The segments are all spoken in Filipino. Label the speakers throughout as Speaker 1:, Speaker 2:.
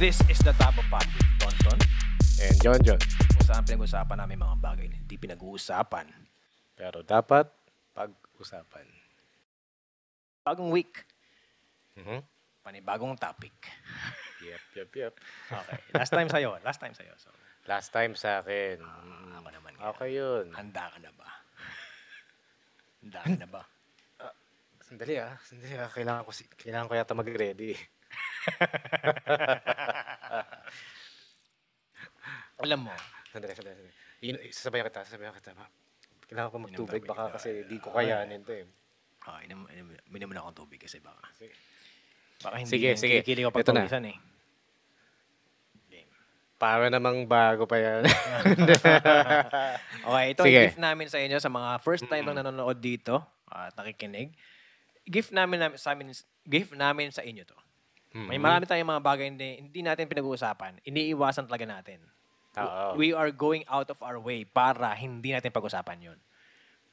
Speaker 1: This is the Tabo Pod with Tonton.
Speaker 2: And John John.
Speaker 1: Kung saan pinag-usapan namin mga bagay na hindi pinag-uusapan.
Speaker 2: Pero dapat pag-usapan.
Speaker 1: Bagong week,
Speaker 2: Mhm.
Speaker 1: panibagong topic.
Speaker 2: Yep, yep, yep.
Speaker 1: Okay. Last time sa'yo. Last time sa'yo. So,
Speaker 2: Last time sa akin. Mm,
Speaker 1: ako naman. ngayon.
Speaker 2: Okay yun.
Speaker 1: Handa ka na ba? Handa ka na ba?
Speaker 2: Sandali ah. Sandali ah. Kailangan ko, si- kailangan ko yata mag-ready.
Speaker 1: Alam mo,
Speaker 2: Sandali, sandali, sandali. Yun, sasabayan kita, sasabayan kita. Kailangan ko magtubig. Baka kasi di ko kayanin to eh.
Speaker 1: oh, inom, inom, inom na akong tubig kasi baka.
Speaker 2: Sige.
Speaker 1: Baka hindi
Speaker 2: Sige, sige.
Speaker 1: kilikili ko pag
Speaker 2: Ito na.
Speaker 1: pawisan eh. Game.
Speaker 2: Para namang bago pa yan.
Speaker 1: Okay, ito
Speaker 2: Sige.
Speaker 1: gift namin sa inyo sa mga first time lang nanonood dito at nakikinig. Gift namin, namin sa amin gift namin sa inyo to. May
Speaker 2: Mhm.
Speaker 1: marami tayong mga bagay hindi, hindi natin pinag-uusapan. Iniiwasan talaga natin.
Speaker 2: Oo.
Speaker 1: We are going out of our way para hindi natin pag-usapan 'yon.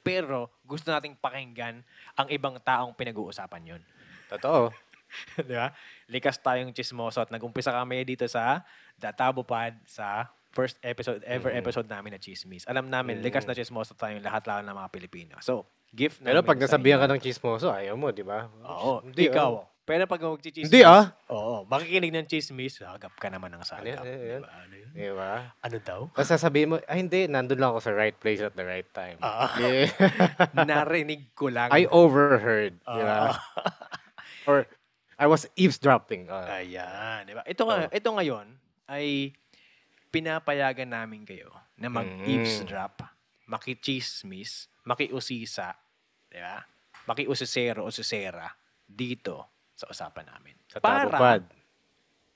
Speaker 1: Pero gusto nating pakinggan ang ibang taong pinag-uusapan 'yon.
Speaker 2: Totoo.
Speaker 1: Di ba? Likas tayong chismoso at nag-umpisa kami dito sa The Tabo Pod sa first episode, ever
Speaker 2: Mhm.
Speaker 1: episode namin na chismis. Alam namin,
Speaker 2: Mhm.
Speaker 1: likas na chismoso tayong lahat lalo ng mga Pilipino. So, gift
Speaker 2: Pero
Speaker 1: namin
Speaker 2: pag
Speaker 1: sa
Speaker 2: nasabihan ka ng chismoso, ayaw mo, di ba?
Speaker 1: Oo,
Speaker 2: Hindi,
Speaker 1: ikaw.
Speaker 2: Ah.
Speaker 1: Pero pag magchichismis,
Speaker 2: Hindi, ah.
Speaker 1: Oo, makikinig ng chismis, sagap ka naman ng sagap.
Speaker 2: Ano yan, ano yan?
Speaker 1: Diba? Ano yun?
Speaker 2: Di ba?
Speaker 1: Ano daw?
Speaker 2: Tapos sasabihin mo, ay hindi, nandun lang ako sa right place at the right time.
Speaker 1: Ah.
Speaker 2: Yeah.
Speaker 1: Narinig ko lang.
Speaker 2: I overheard?
Speaker 1: Ah.
Speaker 2: Or I was eavesdropping. Ah.
Speaker 1: Ayan, di ba? Ito, nga,
Speaker 2: Oh.
Speaker 1: ito ngayon ay pinapayagan namin kayo na mag-eavesdrop, makichismis, makiusisa, di ba? Makiusisero o susera dito sa usapan namin.
Speaker 2: sa
Speaker 1: Para
Speaker 2: Tabupad.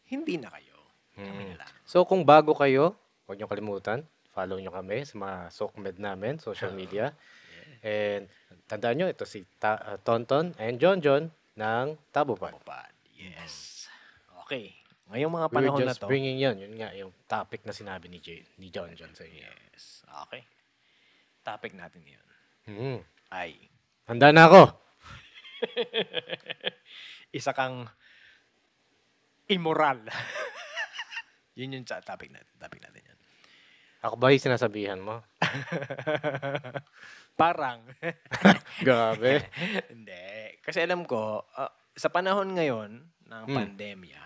Speaker 1: hindi na kayo. Kami
Speaker 2: Mm.
Speaker 1: na lang.
Speaker 2: So kung bago kayo, huwag niyo kalimutan, follow niyo kami sa mga SOCMED namin, social media. And tandaan niyo, ito si Ta- ah, Tonton and John John ng Tabupad.
Speaker 1: Pupad. Yes. Okay. Ngayong mga
Speaker 2: We were
Speaker 1: panahon na
Speaker 2: just
Speaker 1: to.
Speaker 2: bringing yun. Yun nga, yung topic na sinabi ni, Jay, ni John John sa inyo.
Speaker 1: Yes. Okay. Topic natin ngayon
Speaker 2: Hmm.
Speaker 1: ay
Speaker 2: Handa na ako.
Speaker 1: isa kang immoral. yun yung topic natin. Topic natin yan.
Speaker 2: Ako ba yung sinasabihan mo?
Speaker 1: Parang.
Speaker 2: Grabe.
Speaker 1: Hindi. Kasi alam ko, ah, sa panahon ngayon ng
Speaker 2: Hmm.
Speaker 1: pandemya,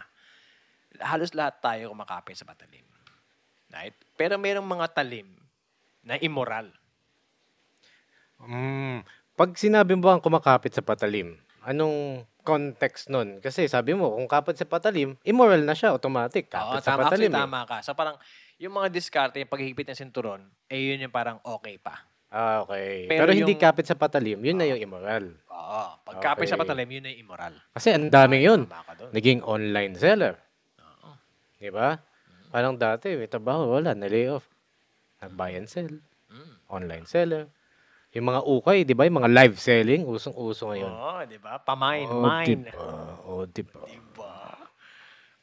Speaker 1: halos lahat tayo kumakapit sa patalim. Right? Pero mayroong mga talim na immoral.
Speaker 2: Mm, pag sinabi mo ang kumakapit sa patalim, anong context nun? Kasi sabi mo, kung kapit sa patalim, immoral na siya, automatic.
Speaker 1: Oo,
Speaker 2: Kapit sa
Speaker 1: tama,
Speaker 2: patalim.
Speaker 1: actually,
Speaker 2: eh.
Speaker 1: tama ka. So parang, yung mga diskarte, yung paghihigpit ng sinturon, eh yun yung parang okay pa.
Speaker 2: Ah, okay.
Speaker 1: Pero
Speaker 2: Pero, hindi
Speaker 1: yung-
Speaker 2: kapit sa patalim, yun na yung immoral.
Speaker 1: Oo. Pagkapit sa
Speaker 2: Okay.
Speaker 1: patalim, yun na yung immoral.
Speaker 2: Kasi ang daming yun.
Speaker 1: Tama ka doon.
Speaker 2: Naging online seller.
Speaker 1: Oo.
Speaker 2: Di ba? Parang dati, may trabaho, wala, na-lay off. Nag-buy and sell.
Speaker 1: Mm.
Speaker 2: Online seller. Yung mga ukay, di ba? Yung mga live selling, usong-uso ngayon.
Speaker 1: Oo, di ba? Pamine,
Speaker 2: Oh,
Speaker 1: mine.
Speaker 2: diba? Oh, diba?
Speaker 1: Diba?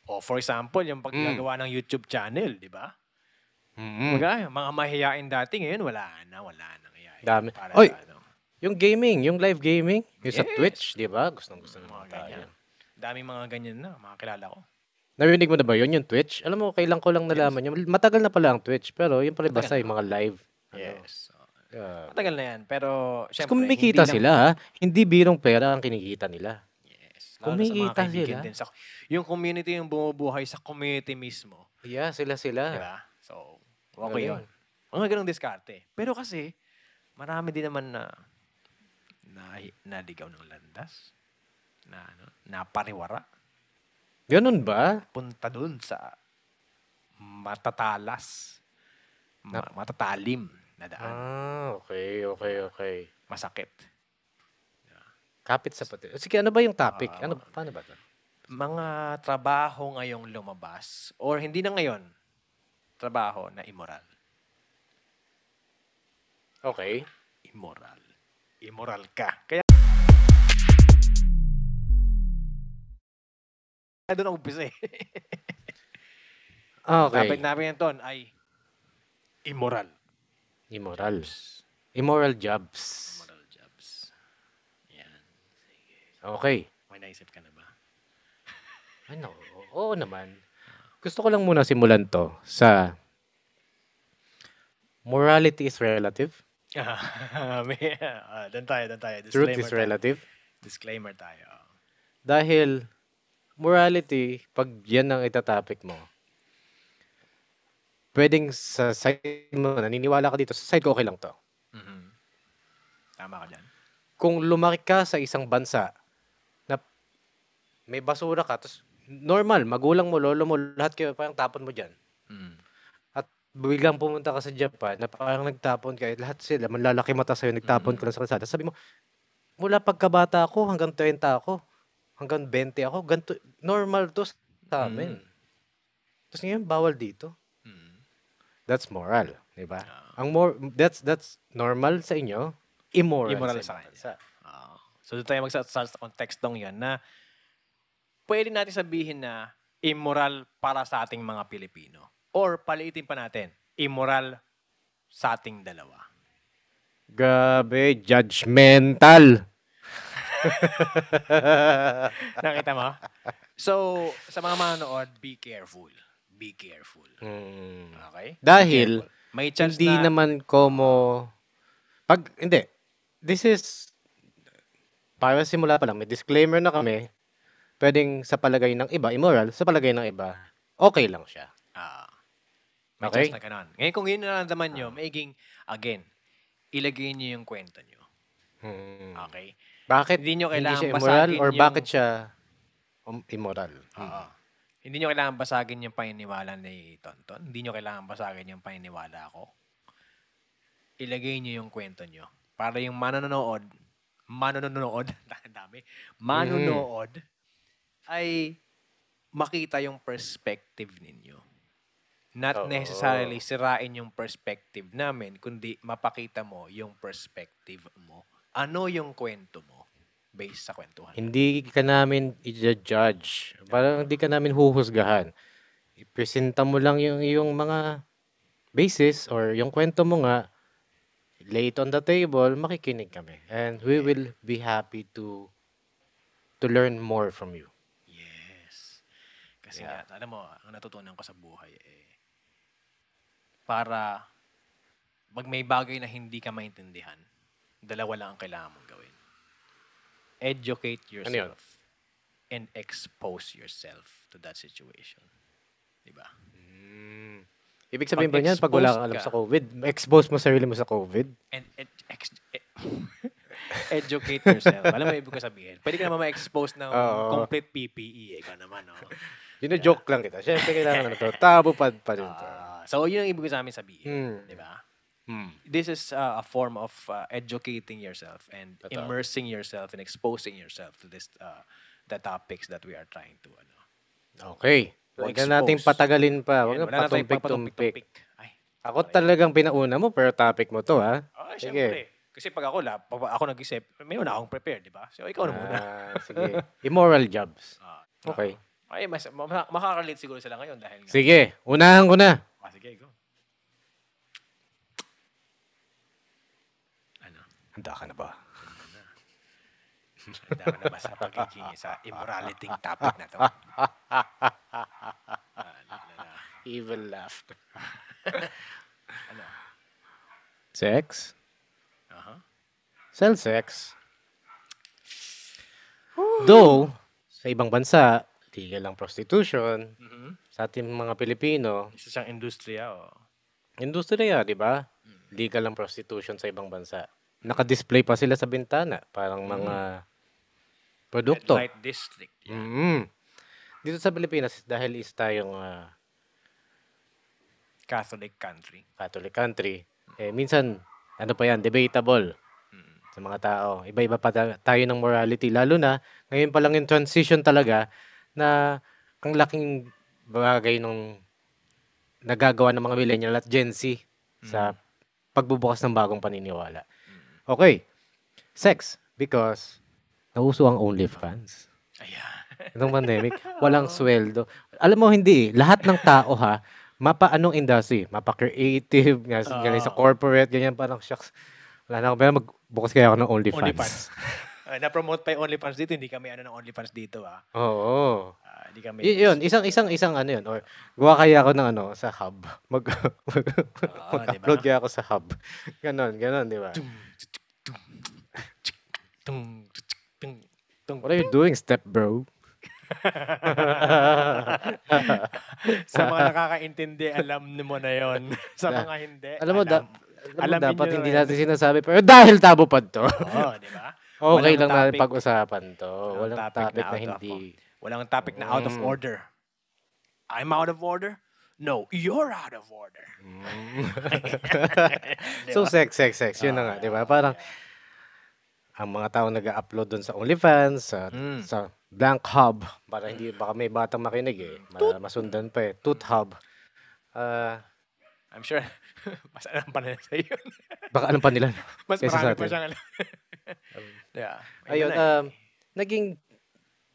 Speaker 1: O for example, yung
Speaker 2: Mm.
Speaker 1: paggagawa ng YouTube channel, di ba?
Speaker 2: Mm-mm.
Speaker 1: Mga, mga mahihain dati ngayon, wala na, wala na ngayon.
Speaker 2: Dami.
Speaker 1: Para
Speaker 2: Oy!
Speaker 1: sa ano,
Speaker 2: Yung gaming, yung live gaming, yung sa
Speaker 1: Yes.
Speaker 2: Twitch, di ba? Gustong gusto ng
Speaker 1: mga ganyan.
Speaker 2: yan.
Speaker 1: Daming mga ganyan na, mga kilala ko.
Speaker 2: Narinig mo na ba yun, yung Twitch? Alam mo, kailan ko lang nalaman yun. Matagal na pala ang Twitch, pero yung pala basta yung mga live. Ano,
Speaker 1: Yes.
Speaker 2: Yeah.
Speaker 1: matagal na yan. Pero, syempre,
Speaker 2: kumikita
Speaker 1: hindi
Speaker 2: sila, ha? Hindi birong pera ang kinikita nila.
Speaker 1: Yes. Lalo sa mga
Speaker 2: Kumikita
Speaker 1: kaibigan
Speaker 2: sila.
Speaker 1: din. Sa, yung community yung bumubuhay sa community mismo.
Speaker 2: Yeah, sila sila.
Speaker 1: Di ba? So, okay
Speaker 2: Galing.
Speaker 1: yun. Mga ganong diskarte. Pero kasi, marami din naman na na naligaw ng landas. Na ano, na pariwara.
Speaker 2: Ganun ba?
Speaker 1: Punta dun sa matatalas. Ma- matatalim na daan.
Speaker 2: Ah, okay, okay, okay.
Speaker 1: Masakit.
Speaker 2: Kapit sa pati. Sige, ano ba yung topic?
Speaker 1: Ah.
Speaker 2: ano, paano ba to?
Speaker 1: Mga trabaho ngayong lumabas or hindi na ngayon, trabaho na immoral.
Speaker 2: Okay.
Speaker 1: Immoral. Immoral ka. Kaya doon ako umpisa eh.
Speaker 2: Okay.
Speaker 1: Topic namin yan, Ton, ay immoral.
Speaker 2: Immoral. Immoral jobs.
Speaker 1: Immoral jobs. Yan.
Speaker 2: Okay.
Speaker 1: May naisip ka na ba?
Speaker 2: Ano? Oo naman. Gusto ko lang muna simulan to sa morality is relative,
Speaker 1: May, ah, doon tayo, doon tayo.
Speaker 2: truth
Speaker 1: Disclaimer
Speaker 2: is
Speaker 1: tayo.
Speaker 2: relative.
Speaker 1: Disclaimer tayo.
Speaker 2: Dahil morality, pag yan ang itatopic mo, pwedeng sa side mo, naniniwala ka dito, sa side ko okay lang to.
Speaker 1: Mhm. Tama ka dyan.
Speaker 2: Kung lumaki ka sa isang bansa na may basura ka, tapos normal, magulang mo, lolo mo, lahat kayo parang tapon mo dyan.
Speaker 1: Mm.
Speaker 2: At biglang pumunta ka sa Japan na parang nagtapon ka, eh, lahat sila, manlalaki mata sa'yo, nagtapon ka lang sa kalsada. Sabi mo, mula pagkabata ako hanggang 30 ako, hanggang 20 ako, ganito, normal to sa amin.
Speaker 1: Mm.
Speaker 2: Tapos ngayon, bawal dito. That's moral, di ba?
Speaker 1: Ah.
Speaker 2: Ang more, that's, that's normal sa inyo, immoral,
Speaker 1: Immoral
Speaker 2: sa,
Speaker 1: sa kanya.
Speaker 2: bansa.
Speaker 1: Ah. so doon tayo magsasal sa kontekstong yan na pwede natin sabihin na immoral para sa ating mga Pilipino. Or paliitin pa natin, immoral sa ating dalawa.
Speaker 2: Grabe, judgmental.
Speaker 1: Nakita mo? So, sa mga manonood, be careful. Be careful.
Speaker 2: Mm.
Speaker 1: Okay?
Speaker 2: Dahil,
Speaker 1: Careful. may chance
Speaker 2: hindi
Speaker 1: na,
Speaker 2: naman ko mo, pag, hindi, this is, para simula pa lang, may disclaimer na kami, pwedeng sa palagay ng iba, immoral, sa palagay ng iba, okay lang siya.
Speaker 1: Ah. may
Speaker 2: Okay.
Speaker 1: chance na ganun. Ngayon, kung yun nararamdaman nyo, maiging, again, ilagay nyo yung kwento nyo.
Speaker 2: Hmm.
Speaker 1: Okay?
Speaker 2: Bakit
Speaker 1: Hindi nyo
Speaker 2: hindi
Speaker 1: kailangan
Speaker 2: siya immoral or
Speaker 1: yung-
Speaker 2: bakit siya um, immoral?
Speaker 1: Oo. Hindi nyo kailangan basagin yung paniniwala ni Tonton. Hindi nyo kailangan basagin yung paniniwala ko. Ilagay nyo yung kwento nyo. Para yung manonood, manonood, dami, manonood, ay makita yung perspective ninyo. Not
Speaker 2: Oo.
Speaker 1: necessarily sirain yung perspective namin, kundi mapakita mo yung perspective mo. Ano yung kwento mo based sa kwentuhan?
Speaker 2: Hindi ka namin i-judge. Parang hindi ka namin huhusgahan. Ipresenta mo lang yung yung mga basis or yung kwento mo nga, lay it on the table, makikinig kami. And we will be happy to to learn more from you.
Speaker 1: Yes. Kasi
Speaker 2: Yeah.
Speaker 1: nga, alam mo, ang natutunan ko sa buhay eh, para pag may bagay na hindi ka maintindihan, dalawa lang ang kailangan mong Educate
Speaker 2: Ano yun?
Speaker 1: yourself and expose yourself to that situation. Diba?
Speaker 2: Ibig sabihin ba niyan, pag wala kang alam
Speaker 1: ka.
Speaker 2: sa COVID, expose mo sarili mo sa COVID?
Speaker 1: And, ed- ex- e- educate yourself. Alam mo ibig ko sabihin? Pwede ka naman ma-expose ng
Speaker 2: Oo.
Speaker 1: complete PPE. Ikaw naman, no?
Speaker 2: Dino-joke lang kita. Siyempre, kailangan ano to. Tabo pa, pa rin to.
Speaker 1: Ah, so, yun ang ibig ko sa amin sabihin.
Speaker 2: Hmm.
Speaker 1: Di ba?
Speaker 2: Hmm.
Speaker 1: this is uh, a form of uh, educating yourself and
Speaker 2: Totoo.
Speaker 1: immersing yourself and exposing yourself to this uh, the topics that we are trying to ano.
Speaker 2: Okay. Huwag na nating
Speaker 1: expose.
Speaker 2: patagalin pa. Huwag na
Speaker 1: wala
Speaker 2: patumpik-tumpik.
Speaker 1: Ay,
Speaker 2: Ako talagang pinauna mo, pero topic mo to, ha?
Speaker 1: oh,
Speaker 2: Sige.
Speaker 1: syempre. Kasi pag ako la, pag ako nag-isip, may una akong prepared, di ba? So ikaw na muna.
Speaker 2: Ah, sige. Immoral jobs.
Speaker 1: Ah,
Speaker 2: Okay.
Speaker 1: ay, mas ma- makaka-relate siguro sila ngayon dahil nga.
Speaker 2: Sige, unahan ko na.
Speaker 1: Ah, sige, go. Ano?
Speaker 2: Handa ka na ba?
Speaker 1: Handa ka na ba sa pagiging sa immorality topic na to?
Speaker 2: Evil laugh.
Speaker 1: Ano?
Speaker 2: Sex?
Speaker 1: Aha.
Speaker 2: Cell sex. Though, sa ibang bansa, legal ang prostitution.
Speaker 1: Mhm.
Speaker 2: Sa ating mga Pilipino,
Speaker 1: Isa siyang industriya, oh.
Speaker 2: industriya, di ba? Legal ang prostitution sa ibang bansa. Naka-display pa sila sa bintana. Parang mga produkto.
Speaker 1: Red light district. Yeah.
Speaker 2: Mm. Dito sa Pilipinas, dahil is tayong ah,
Speaker 1: Catholic country.
Speaker 2: Catholic country, eh, minsan, ano pa yan, debatable
Speaker 1: Mm.
Speaker 2: sa mga tao. Iba-iba pa ta- tayo ng morality. Lalo na, ngayon pa lang yung transition talaga na ang laking bagay nung nagagawa ng mga millennial at Gen Z sa pagbubukas ng bagong paniniwala. Okay. Sex. Because nauso ang OnlyFans.
Speaker 1: Ayan.
Speaker 2: Itong pandemic, walang sweldo. Alam mo, hindi. eh. Lahat ng tao ha, mapa anong industry? Mapa creative, nga, ganyan sa corporate, ganyan parang shucks. Wala na ako. Pero magbukas kaya ako ng OnlyFans.
Speaker 1: OnlyFans. Ah, na-promote pa yung OnlyFans dito, hindi kami ano ng OnlyFans dito ah.
Speaker 2: Oo.
Speaker 1: Ah, hindi kami
Speaker 2: Y- yun, isang isang isang ano yun or gawa kaya ako ng ano sa hub. Mag mag,
Speaker 1: Oo,
Speaker 2: upload
Speaker 1: di ba?
Speaker 2: kaya ako sa hub. Ganon, ganon, di ba? What are you doing, step bro?
Speaker 1: Sa mga nakakaintindi, alam mo na yon. Sa mga hindi,
Speaker 2: alam mo, da- alam mo,
Speaker 1: Alamin
Speaker 2: dapat hindi
Speaker 1: na
Speaker 2: natin sinasabi pero dahil tabo pa to.
Speaker 1: Oo, di ba?
Speaker 2: Okay
Speaker 1: Walang
Speaker 2: lang natin
Speaker 1: topic.
Speaker 2: pag-usapan to.
Speaker 1: Walang
Speaker 2: Walang
Speaker 1: topic
Speaker 2: topic,
Speaker 1: na
Speaker 2: na,
Speaker 1: of
Speaker 2: hindi.
Speaker 1: Walang topic na out of
Speaker 2: Mm.
Speaker 1: order. I'm out of order? No, you're out of order. Di
Speaker 2: so
Speaker 1: ba?
Speaker 2: sex, sex, sex. Yun na nga, di ba? Parang ang mga tao nag-upload doon sa OnlyFans, sa,
Speaker 1: Mm.
Speaker 2: sa Blank Hub, para hindi baka may batang makinig eh. Ma- masundan pa eh. Toot Hub. Ah,
Speaker 1: I'm sure, mas alam pa nila sa yun.
Speaker 2: baka alam pa nila.
Speaker 1: Mas marami pa siyang alam. Yeah.
Speaker 2: Ayun,
Speaker 1: na eh.
Speaker 2: um, naging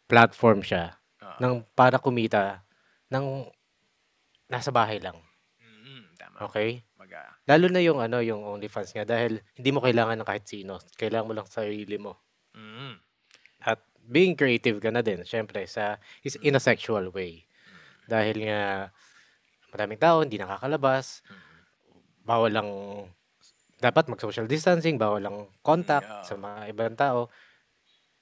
Speaker 2: platform siya
Speaker 1: Oo.
Speaker 2: ng para kumita ng nasa bahay lang.
Speaker 1: Mm, tama.
Speaker 2: Okay?
Speaker 1: Maga.
Speaker 2: Lalo na yung ano, yung OnlyFans nga dahil hindi mo kailangan ng kahit sino. Kailangan mo lang sarili mo.
Speaker 1: Mm.
Speaker 2: At being creative ka na din, syempre, sa is in a sexual way. Dahil nga maraming tao hindi nakakalabas, bawal lang dapat mag-social distancing, bawal lang contact
Speaker 1: Yeah.
Speaker 2: sa mga ibang tao,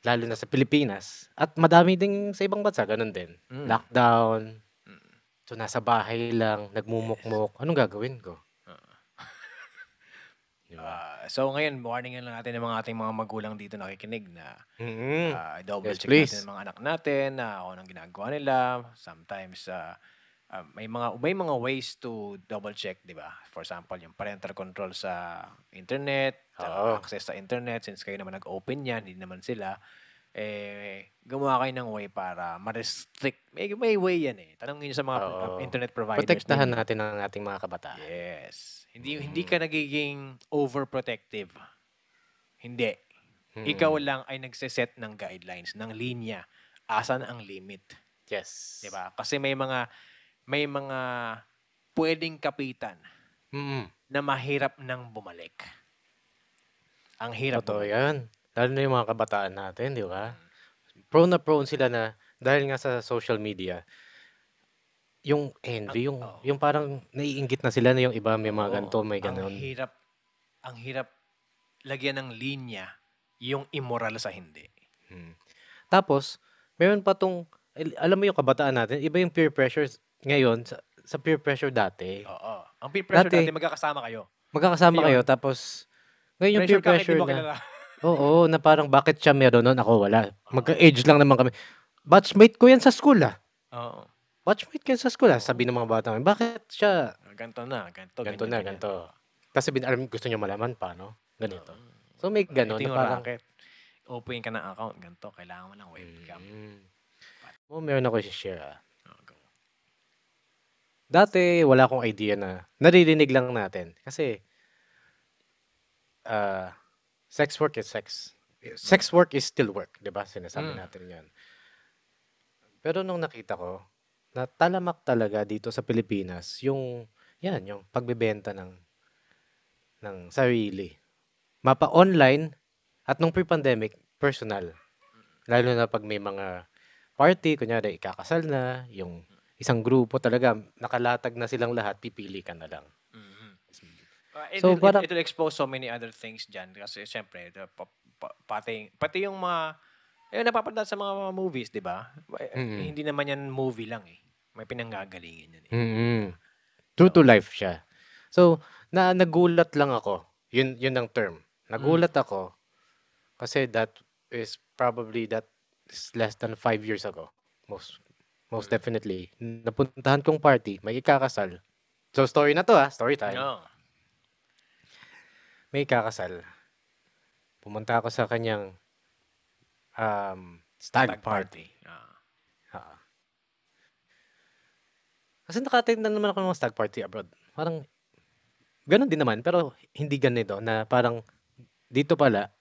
Speaker 2: lalo na sa Pilipinas. At madami ding sa ibang bansa, ganun din.
Speaker 1: Mm.
Speaker 2: Lockdown,
Speaker 1: Mm.
Speaker 2: so nasa bahay lang, nagmumukmuk. Anong gagawin ko? Di ba?
Speaker 1: Ah, so ngayon, warning lang natin ng mga ating mga magulang dito nakikinig na
Speaker 2: Mm.
Speaker 1: ah, double
Speaker 2: Yes,
Speaker 1: check
Speaker 2: please.
Speaker 1: natin ang mga anak natin na kung anong ginagawa nila. Sometimes ah, ah, may mga may mga ways to double check, 'di ba? For example, yung parental control sa internet, sa
Speaker 2: Oo.
Speaker 1: access sa internet since kayo naman nag-open 'yan, hindi naman sila eh gumawa kayo ng way para ma-restrict. May, may way yan eh. Tanongin niyo sa mga
Speaker 2: Oo.
Speaker 1: internet providers.
Speaker 2: Protektahan natin ang ating mga kabataan.
Speaker 1: Yes. Hindi hindi ka nagiging overprotective. Hindi.
Speaker 2: Mm.
Speaker 1: Ikaw lang ay nagse-set ng guidelines, ng linya. Asan ang limit,
Speaker 2: Yes.
Speaker 1: 'di ba? Kasi may mga may mga pwedeng kapitan
Speaker 2: Mm.
Speaker 1: na mahirap nang bumalik. Ang hirap.
Speaker 2: Totoo
Speaker 1: bumalik.
Speaker 2: yan. Lalo na yung mga kabataan natin, di ba? Prone na prone sila na, dahil nga sa social media, yung envy, yung,
Speaker 1: oo.
Speaker 2: yung parang naiingit na sila na yung iba may mga
Speaker 1: Oo.
Speaker 2: ganito, may
Speaker 1: Ang
Speaker 2: ganon.
Speaker 1: hirap ang hirap lagyan ng linya yung immoral sa hindi.
Speaker 2: Hmm. Tapos, meron pa tong, alam mo yung kabataan natin, iba yung peer pressure ngayon sa, sa peer pressure dati.
Speaker 1: Oo. Ang peer pressure
Speaker 2: Dati-
Speaker 1: dati, magkakasama kayo.
Speaker 2: Magkakasama
Speaker 1: Ayun.
Speaker 2: kayo, tapos, ngayon yung peer
Speaker 1: ka, hindi
Speaker 2: pressure na, oo, na parang bakit siya meron nun, ako wala. Magka-age lang naman kami. Batchmate ko yan sa school ah.
Speaker 1: Oo.
Speaker 2: Batchmate ko yan sa school ah. Sabi ng mga bata, bakit siya
Speaker 1: Ganto na, ganto,
Speaker 2: Ganito
Speaker 1: ganyan,
Speaker 2: na, ganito. Kasi bin, alam, gusto niyo malaman paano? Ganito.
Speaker 1: Oo.
Speaker 2: So, may ganon
Speaker 1: Ito
Speaker 2: na
Speaker 1: yung
Speaker 2: parang...
Speaker 1: Open ka ng account, ganto, kailangan mo ng webcam.
Speaker 2: Mm. Oh, meron ako i-share ah.
Speaker 1: Oh, go.
Speaker 2: Dati, wala akong idea na naririnig lang natin. Kasi, ah, sex work is sex. Sex work is still work, di ba? Sinasabi
Speaker 1: Mm.
Speaker 2: natin yan. Pero nung nakita ko, na talamak talaga dito sa Pilipinas, yung, yan, yung pagbebenta ng, ng sarili. Mapa online, at nung pre-pandemic, personal. Lalo na pag may mga party, kunyari ikakasal na, yung isang grupo talaga, nakalatag na silang lahat, pipili ka na lang.
Speaker 1: Mhm. Uh, it,
Speaker 2: So,
Speaker 1: will,
Speaker 2: parang-
Speaker 1: it, will expose so many other things dyan. Kasi syempre, the, pa, pa- pati, pati yung mga, eh, napapanood sa mga movies, di ba? Eh,
Speaker 2: Mm.
Speaker 1: Hindi naman yan movie lang eh. May pinanggagalingin yan eh.
Speaker 2: mm True to life siya. So, na nagulat lang ako. Yun yun ang term. Nagulat ako kasi that is probably that less than five years ago. Most most definitely. Napuntahan kong party, may ikakasal. So, story na to ah. Story time.
Speaker 1: No.
Speaker 2: May ikakasal. Pumunta ako sa kanyang um, stag, party.
Speaker 1: Ah.
Speaker 2: Ha. Kasi naka-attend na naman ako ng mga stag party abroad. Parang, ganun din naman, pero hindi ganito, na parang, dito pala,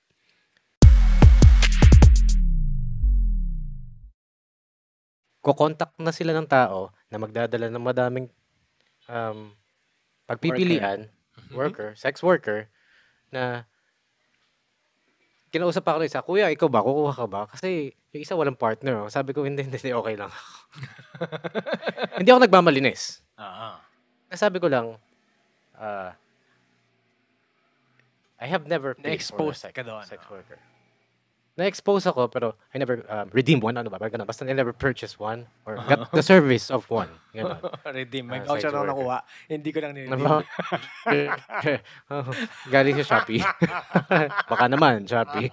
Speaker 2: kukontak na sila ng tao na magdadala ng madaming um, pagpipilian, worker, sex worker, na kinausap ako ng isa, "Kuya, ikaw ba, kukuha ka ba?" Kasi yung isa walang partner, oh. Sabi ko, "Hindi, hindi, okey lang ako." Hindi ako nagmamalinis.
Speaker 1: Oo.
Speaker 2: Nasabi ko lang, ah I have never paid for a
Speaker 1: Na-expose
Speaker 2: sex
Speaker 1: ka doon,
Speaker 2: sex
Speaker 1: oo.
Speaker 2: worker. Na-expose ako pero I never, um, redeemed one, ano ba, parang gano'n. Basta I never purchased one or got the service of one, gano'n.
Speaker 1: Redeem. May
Speaker 2: Ah,
Speaker 1: voucher ako
Speaker 2: worker.
Speaker 1: nakuha. Hindi ko lang
Speaker 2: Ano
Speaker 1: niredeem.
Speaker 2: ba? Oo, galing sa Shopee. Baka naman, Shopee.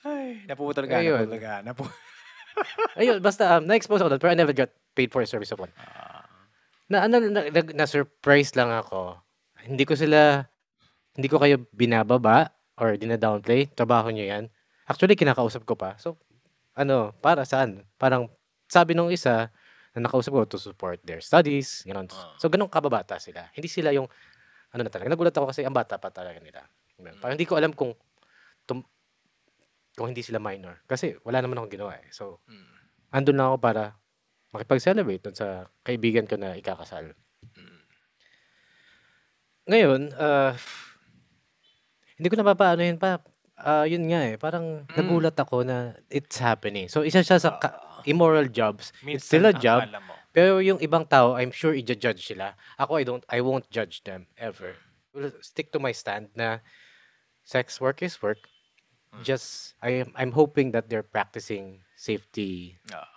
Speaker 1: Ay, naputol ka,
Speaker 2: Ayun.
Speaker 1: naputol ka. Napu
Speaker 2: Ayun, basta um, na-expose ako doon pero I never got paid for a service of one. Na ano, na, na, na-surprise lang ako. Hindi ko sila, hindi ko kayo binababa or dina-downplay. Trabaho nyo yan. Actually, kinakausap ko pa. So, ano, para saan? Parang, sabi nung isa, na nakausap ko to support their studies, gano'n.
Speaker 1: Ah.
Speaker 2: So, ganun kababata sila. Hindi sila yung, ano na talaga. Nagulat ako kasi ang bata pa talaga nila. Ganun. Parang hindi ko alam kung, tum, kung hindi sila minor. Kasi wala naman akong ginawa eh. So,
Speaker 1: Mm.
Speaker 2: andun lang ako para makipag-celebrate dun sa kaibigan ko na ikakasal. Ngayon, ah, hindi ko napapaano yun pa. Ah, yun nga eh, parang
Speaker 1: Mm.
Speaker 2: nagulat ako na it's happening. So, isa siya sa ka-
Speaker 1: Oo.
Speaker 2: immoral jobs. It's still a job.
Speaker 1: akala mo.
Speaker 2: Pero yung ibang tao, I'm sure i-judge sila. Ako, I don't, I won't judge them ever. Will stick to my stand na sex work is work.
Speaker 1: Mm.
Speaker 2: Just, I am, I'm hoping that they're practicing safety.
Speaker 1: Oo.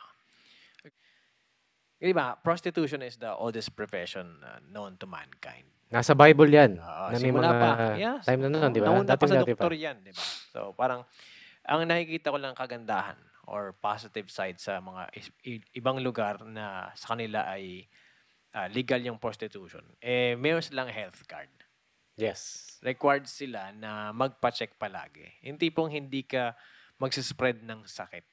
Speaker 1: Di ba, prostitution is the oldest profession uh, known to mankind.
Speaker 2: Nasa Bible yan.
Speaker 1: Oo,
Speaker 2: na may
Speaker 1: simula
Speaker 2: mga
Speaker 1: pa. Yes.
Speaker 2: time na nun, di ba?
Speaker 1: Nauna pa sa
Speaker 2: dati
Speaker 1: doktor yan, di ba? So, parang, ang nakikita ko lang kagandahan or positive side sa mga is- i- ibang lugar na sa kanila ay ah, legal yung prostitution, eh, meron silang health card.
Speaker 2: Yes.
Speaker 1: Required sila na magpa-check palagi. Yung tipong hindi ka magsispread ng sakit.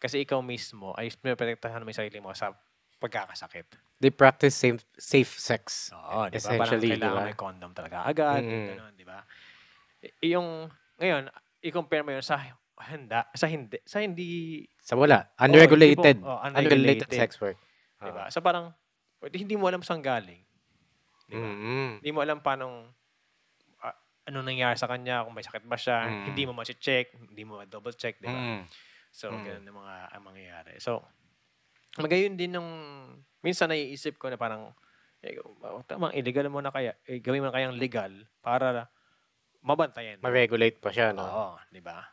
Speaker 1: Kasi ikaw mismo ay pinoprotektahan mo yung sarili mo sa pagkakasakit.
Speaker 2: They practice safe, safe sex.
Speaker 1: Oo, di ba? Parang
Speaker 2: di
Speaker 1: kailangan
Speaker 2: ba?
Speaker 1: may condom talaga agad,
Speaker 2: Mm.
Speaker 1: gano'n, di ba? Yung, ngayon, i-compare mo yun sa handa, sa hindi, sa hindi,
Speaker 2: Sa wala. Unregulated.
Speaker 1: tipong, oh,
Speaker 2: unregulated.
Speaker 1: unregulated.
Speaker 2: sex work.
Speaker 1: di
Speaker 2: Oo.
Speaker 1: ba? So parang, pwede hindi mo alam saan galing. Di ba?
Speaker 2: Mm-mm.
Speaker 1: Hindi mo alam paano, ah, anong nangyari sa kanya, kung may sakit ba siya,
Speaker 2: Mm.
Speaker 1: hindi mo ma-check, hindi mo ma-double check, di ba?
Speaker 2: Mm.
Speaker 1: So,
Speaker 2: Mm.
Speaker 1: ganun ang mga ang mangyayari. So, magayon din nung, minsan naiisip ko na parang, eh, oh, tamang illegal mo na kaya, eh, gawin mo na kayang legal para mabantayan.
Speaker 2: Ma-regulate pa siya, no?
Speaker 1: Oo, di ba?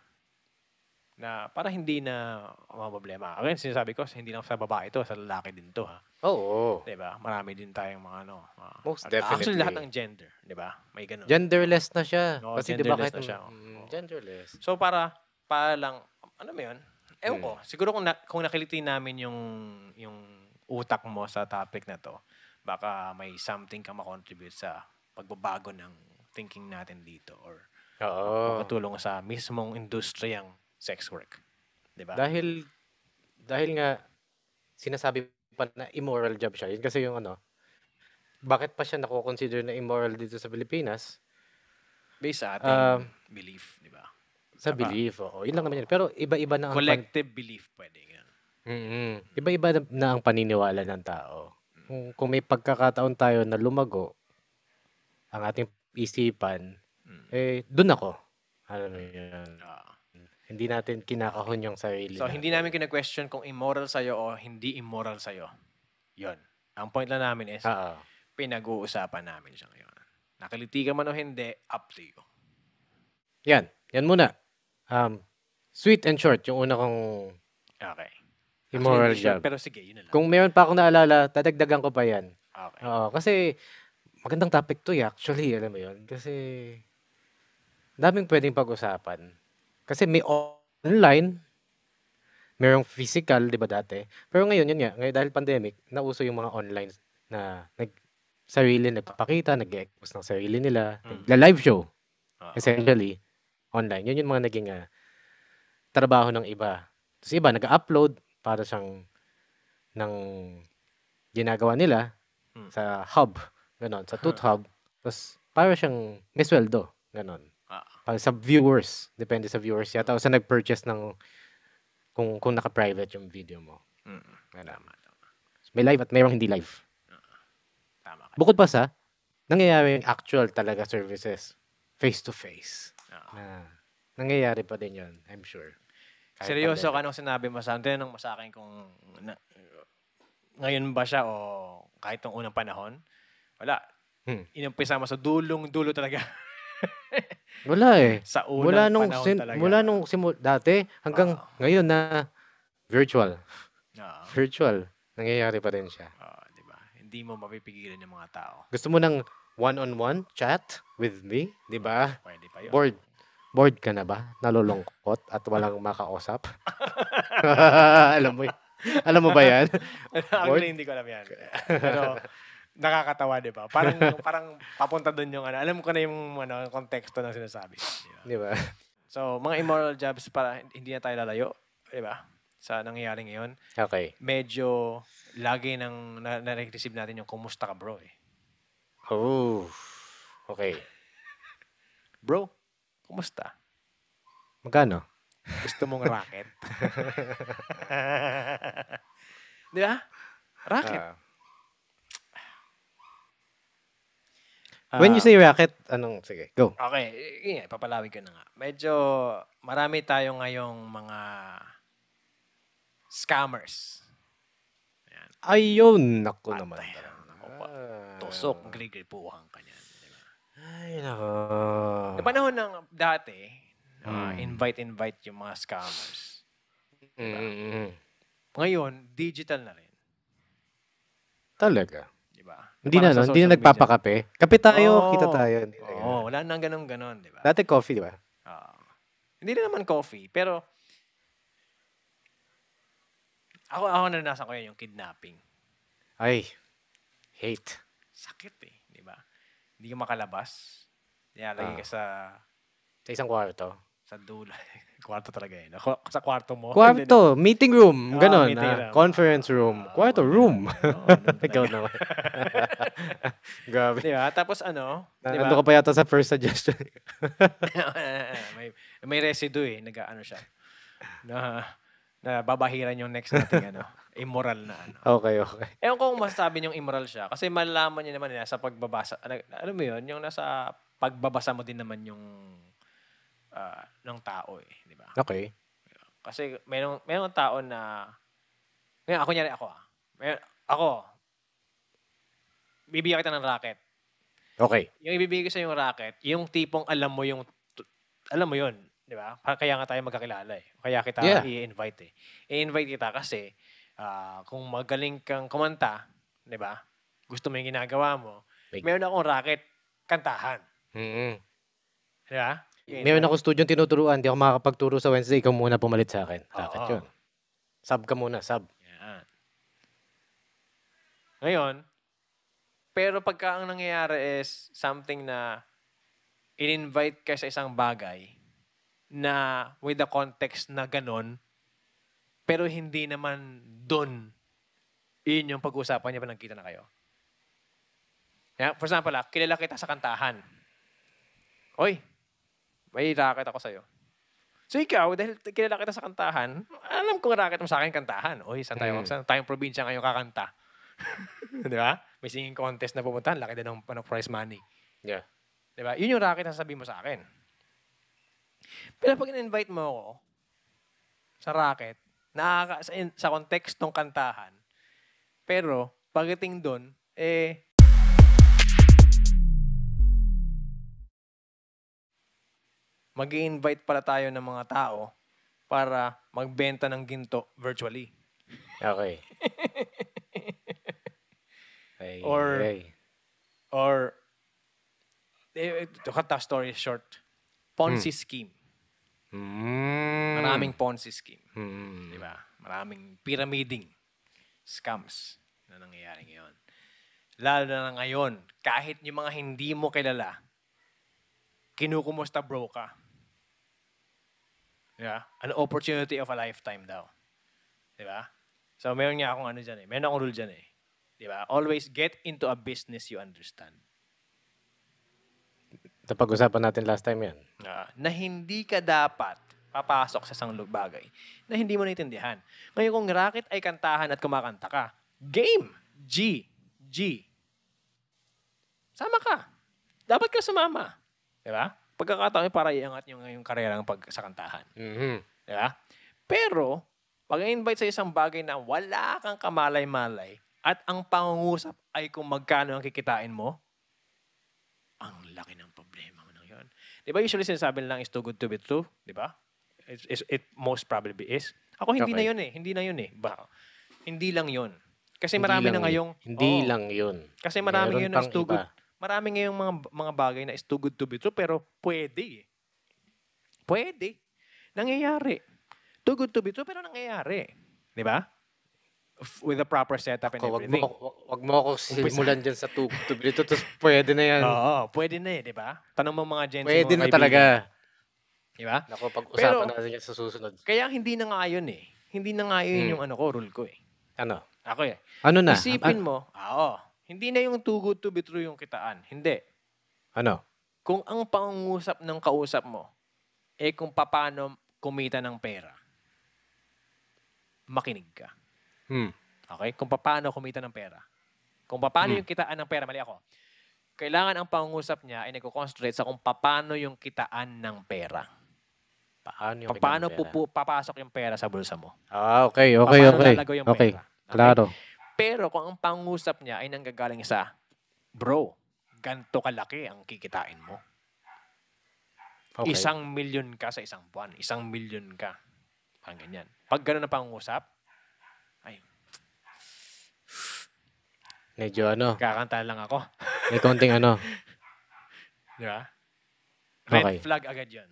Speaker 1: Na para hindi na problema. Again, sinasabi ko, hindi lang sa babae to, sa lalaki din to, ha?
Speaker 2: Oo.
Speaker 1: Di ba? Marami din tayong mga ano. mga-
Speaker 2: Most
Speaker 1: Actually,
Speaker 2: definitely.
Speaker 1: lahat ng gender, di ba? May ganun.
Speaker 2: Genderless na siya.
Speaker 1: Oo,
Speaker 2: Kasi
Speaker 1: genderless
Speaker 2: kahit...
Speaker 1: na siya.
Speaker 2: Mm, genderless.
Speaker 1: So para para lang ano mo 'yun? Ewan ko. Siguro kung na, kung nakiliti namin yung yung utak mo sa topic na to, baka may something ka ma-contribute sa pagbabago ng thinking natin dito or
Speaker 2: Oo.
Speaker 1: makatulong sa mismong industriyang sex work. 'Di ba?
Speaker 2: Dahil, dahil nga, sinasabi pa na immoral job siya. Yun kasi yung ano, bakit pa siya nako-consider na immoral dito sa Pilipinas?
Speaker 1: Based sa ating
Speaker 2: Um,
Speaker 1: belief, 'di ba?
Speaker 2: Sa
Speaker 1: Saka-
Speaker 2: belief, oo. Yun lang naman yun. Pero iba-iba na ang pan-
Speaker 1: Collective belief pwede yan.
Speaker 2: Mm, Iba-iba na, na ang paniniwala ng tao. Kung, kung may pagkakataon tayo na lumago ang ating isipan,
Speaker 1: Mm.
Speaker 2: eh, dun ako. Alam mo yun.
Speaker 1: Ah.
Speaker 2: Hindi natin kinakahon yung sarili
Speaker 1: So, hindi namin kina-question kung immoral sa'yo o hindi immoral sa'yo. Yon. Ang point lang namin is,
Speaker 2: Oo.
Speaker 1: pinag-uusapan namin siya ngayon. Nakiliti ka man o hindi, up to you.
Speaker 2: Yan. Yan muna. Um, sweet and short, yung una kong
Speaker 1: Okay.
Speaker 2: immoral
Speaker 1: Actually, hindi
Speaker 2: job.
Speaker 1: Pero sige, yun na lang.
Speaker 2: Kung meron pa akong naalala, dadagdagan ko pa yan.
Speaker 1: Okay.
Speaker 2: Oo, kasi magandang topic to eh, actually, alam mo yun. Kasi daming pwedeng pag-usapan. Kasi may online, merong physical, di ba dati? Pero ngayon, yun nga, ngayon dahil pandemic, nauso yung mga online na nag sarili nagpapakita, nag-expose ng sarili nila,
Speaker 1: Mm.
Speaker 2: live show,
Speaker 1: Oo.
Speaker 2: essentially, online. Yun yung mga naging ah, trabaho ng iba. Tapos iba, nag-upload para siyang ng ginagawa nila
Speaker 1: Mm.
Speaker 2: sa hub, ganon, sa tooth hub. Tapos para siyang may sweldo, ganon.
Speaker 1: Ah.
Speaker 2: Para sa viewers, depende sa viewers yata o sa nag-purchase ng kung kung naka-private yung video mo.
Speaker 1: Mm. Tama, tama.
Speaker 2: May live at mayroong hindi live.
Speaker 1: Tama ka.
Speaker 2: Bukod pa sa nangyayari yung actual talaga services face to face.
Speaker 1: Oo.
Speaker 2: Na nangyayari pa din yun, I'm sure. Kahit
Speaker 1: Seryoso ka nung sinabi mo sa tinanong mo sa akin kung na, ngayon ba siya o kahit nung unang panahon? Wala.
Speaker 2: Hmm.
Speaker 1: Inumpisa mo sa dulong-dulo talaga.
Speaker 2: Wala eh.
Speaker 1: sa unang
Speaker 2: Mula nung,
Speaker 1: panahon
Speaker 2: sin-
Speaker 1: talaga.
Speaker 2: mula nung simul- dati hanggang
Speaker 1: Oo.
Speaker 2: ngayon na virtual.
Speaker 1: Oo.
Speaker 2: Virtual. Nangyayari pa rin siya.
Speaker 1: Oo, di ba? Hindi mo mapipigilan yung mga tao.
Speaker 2: Gusto mo ng one-on-one chat with me? Di ba?
Speaker 1: Pwede pa yun.
Speaker 2: Bored. Bored ka na ba? Nalulungkot at walang makausap? alam mo y- Alam mo ba yan?
Speaker 1: Actually, hindi ko alam yan. Pero, nakakatawa, di ba? Parang, parang papunta doon yung ano. Alam ko na yung ano, konteksto ng sinasabi. Di ba?
Speaker 2: Di ba?
Speaker 1: So, mga immoral jobs para hindi na tayo lalayo. Di ba? Sa nangyayari ngayon.
Speaker 2: Okay.
Speaker 1: Medyo lagi nang na- na-receive natin yung kumusta ka bro eh.
Speaker 2: Oh. Okay.
Speaker 1: Bro, kumusta?
Speaker 2: Magkano?
Speaker 1: Gusto mong racket? Di ba? Racket.
Speaker 2: Ah. when you
Speaker 1: Ah,
Speaker 2: say racket, anong, sige, go.
Speaker 1: Okay, nga, papalawig ko na nga. Medyo marami tayo ngayong mga scammers. Ayan.
Speaker 2: Ayun, naku
Speaker 1: Patay
Speaker 2: naman.
Speaker 1: Na. Naku po.
Speaker 2: Ah.
Speaker 1: Tusok, grigripuhan ka niyan. di ba?
Speaker 2: Ay, nako.
Speaker 1: Sa panahon ng dati, ah,
Speaker 2: Mm.
Speaker 1: invite-invite yung mga scammers.
Speaker 2: Mm.
Speaker 1: Ngayon, digital na rin.
Speaker 2: Talaga.
Speaker 1: Di ba?
Speaker 2: Hindi na, no? Hindi na nagpapakape. Kape tayo,
Speaker 1: Oo.
Speaker 2: kita tayo. Hindi na
Speaker 1: Oo, wala nang ganun-ganon, di ba?
Speaker 2: Dati coffee, di ba?
Speaker 1: Ah. hindi rin naman coffee, pero ako, ako naranasan ko yun, yung kidnapping.
Speaker 2: Ay, hate.
Speaker 1: Sakit eh, di ba? Hindi ka makalabas. Nilalagay
Speaker 2: Ah.
Speaker 1: ka sa
Speaker 2: Sa isang kwarto.
Speaker 1: sa dulo. kwarto talaga eh. no? Sa kwarto mo.
Speaker 2: Kwarto, meeting room,
Speaker 1: Ah,
Speaker 2: ganon.
Speaker 1: meeting
Speaker 2: ah,
Speaker 1: room.
Speaker 2: conference room,
Speaker 1: Ah,
Speaker 2: kwarto
Speaker 1: oo,
Speaker 2: room.
Speaker 1: ganun
Speaker 2: Ikaw naman. Grabe.
Speaker 1: Di ba? Tapos ano, di ba?
Speaker 2: Nandun ka pa yata sa first suggestion.
Speaker 1: may, may residue eh. Nag-ano siya. Na, na babahiran yung next nating ano, immoral na ano.
Speaker 2: okay, okay.
Speaker 1: Ewan ko kung masasabi niyong immoral siya. Kasi malalaman niya naman nila sa pagbabasa. Ano, alam mo yun, yung nasa pagbabasa mo din naman yung ah, ng tao eh. Di ba?
Speaker 2: Okay.
Speaker 1: Kasi mayroong, mayroong tao na, ngayon ako nyari ako ah. May, ako, bibigyan kita ng racket.
Speaker 2: Okay.
Speaker 1: Yung ibibigay ko sa yung racket, yung tipong alam mo yung, alam mo yun. Di ba? Kaya nga tayo magkakilala eh. Kaya kita
Speaker 2: Yeah.
Speaker 1: i-invite eh. I-invite kita kasi ah, kung magaling kang kumanta, di ba? Gusto mo yung ginagawa mo,
Speaker 2: Big.
Speaker 1: meron akong racket, kantahan.
Speaker 2: mm
Speaker 1: Di ba?
Speaker 2: Meron ako studio tinuturuan, di ako makakapagturo sa Wednesday, ikaw muna pumalit sa akin. Racket
Speaker 1: Oo.
Speaker 2: yun. Sub ka muna, sub.
Speaker 1: Yan. Ngayon, pero pagka ang nangyayari is something na in-invite ka sa isang bagay na with the context na ganon, pero hindi naman doon yun yung pag-uusapan niya pa nagkita na kayo. Yeah, for example, ah, kilala kita sa kantahan. Oy, may racket ako sa'yo. So ikaw, dahil kilala kita sa kantahan, alam kong racket mo sa akin kantahan. Oy, saan tayo,
Speaker 2: Mm.
Speaker 1: saan tayong probinsya ngayon kakanta? Di ba? May singing contest na pumuntahan, laki din ng ano, prize money.
Speaker 2: Yeah.
Speaker 1: Di ba? Yun yung racket na sasabihin mo sa akin. Pero pag in-invite mo ako sa racket, nakaka, sa, in- sa context ng kantahan, pero pagdating doon, eh, mag invite pala tayo ng mga tao para magbenta ng ginto virtually.
Speaker 2: Okay. Ay,
Speaker 1: Or-
Speaker 2: ay.
Speaker 1: Or, eh, to cut the story short, Ponzi scheme.
Speaker 2: Mm.
Speaker 1: Maraming Ponzi scheme.
Speaker 2: Mm.
Speaker 1: Di ba? Maraming pyramiding scams na nangyayari ngayon. Lalo na ngayon, kahit yung mga hindi mo kilala, kinukumusta bro ka. Di ba? An opportunity of a lifetime daw. Di ba? So, meron nga akong ano dyan eh. Meron akong rule dyan eh. Di ba? Always get into a business you understand.
Speaker 2: Napag-usapan natin last time yan.
Speaker 1: Ah, na hindi ka dapat papasok sa isang bagay na hindi mo naintindihan. Ngayon kung racket ay kantahan at kumakanta ka, game! G. G. Sama ka. Dapat ka sumama. Di ba? pagkakataon para iangat yung, yung karera ng pag sa kantahan.
Speaker 2: Mhm.
Speaker 1: Di ba? Pero, pag invite sa isang bagay na wala kang kamalay-malay at ang pangungusap ay kung magkano ang kikitain mo, ang laki ng problema mo na yun. Di ba usually sinasabi lang is too good to be true? Di ba? It, it, it most probably is. Ako hindi na
Speaker 2: Okay.
Speaker 1: yun eh. Hindi na yun eh. Ba, hindi lang yun. Kasi
Speaker 2: Hindi
Speaker 1: marami
Speaker 2: lang
Speaker 1: na ngayong...
Speaker 2: Hindi
Speaker 1: Oo.
Speaker 2: lang yun.
Speaker 1: Kasi marami
Speaker 2: Meron
Speaker 1: ngayon na is too good.
Speaker 2: iba.
Speaker 1: Marami ngayong mga mga bagay na is too good to be true pero pwede eh. Pwede. Nangyayari. Too good to be true pero nangyayari. Di ba? With the proper setup and
Speaker 2: Ako, wag mo,
Speaker 1: everything.
Speaker 2: ako- wag mo ako simulan dyan sa tubig. Ito, tapos pwede na yan.
Speaker 1: Oo, pwede na eh, di ba? Tanong mo mga Gen Z,
Speaker 2: pwede
Speaker 1: mga
Speaker 2: na talaga.
Speaker 1: Di ba?
Speaker 2: Ako, pag-usapan natin yan sa susunod.
Speaker 1: Kaya hindi na nga yun eh. Hindi na nga yun
Speaker 2: Hmm.
Speaker 1: yung ano ko, rule ko eh.
Speaker 2: Ano?
Speaker 1: Ako eh.
Speaker 2: Ano na?
Speaker 1: Isipin
Speaker 2: An-
Speaker 1: mo, oo, hindi na yung too good to be true yung kitaan. Hindi.
Speaker 2: ano?
Speaker 1: kung ang pangungusap ng kausap mo, eh kung paano kumita ng pera, makinig ka.
Speaker 2: Hmm.
Speaker 1: Okay? Kung paano kumita ng pera. Kung paano
Speaker 2: Hmm.
Speaker 1: yung kitaan ng pera, mali ako. Kailangan ang pangungusap niya ay nagko-concentrate sa kung paano yung kitaan ng pera.
Speaker 2: Paano yung
Speaker 1: Paano
Speaker 2: pera?
Speaker 1: pupu- papasok yung pera sa bulsa mo.
Speaker 2: Ah, okay, okay,
Speaker 1: Paano
Speaker 2: okay.
Speaker 1: lalagaw yung
Speaker 2: Okay,
Speaker 1: pera.
Speaker 2: klaro.
Speaker 1: Pero kung ang pangungusap niya ay nanggagaling sa, bro, ganto kalaki ang kikitain mo.
Speaker 2: Okay.
Speaker 1: Isang milyon ka sa isang buwan. Isang milyon ka. Parang ganyan. Pag gano'n na pangungusap, ay,
Speaker 2: Medyo ano,
Speaker 1: kakanta lang ako.
Speaker 2: may konting ano.
Speaker 1: Di ba? Red
Speaker 2: Okay.
Speaker 1: flag agad yun.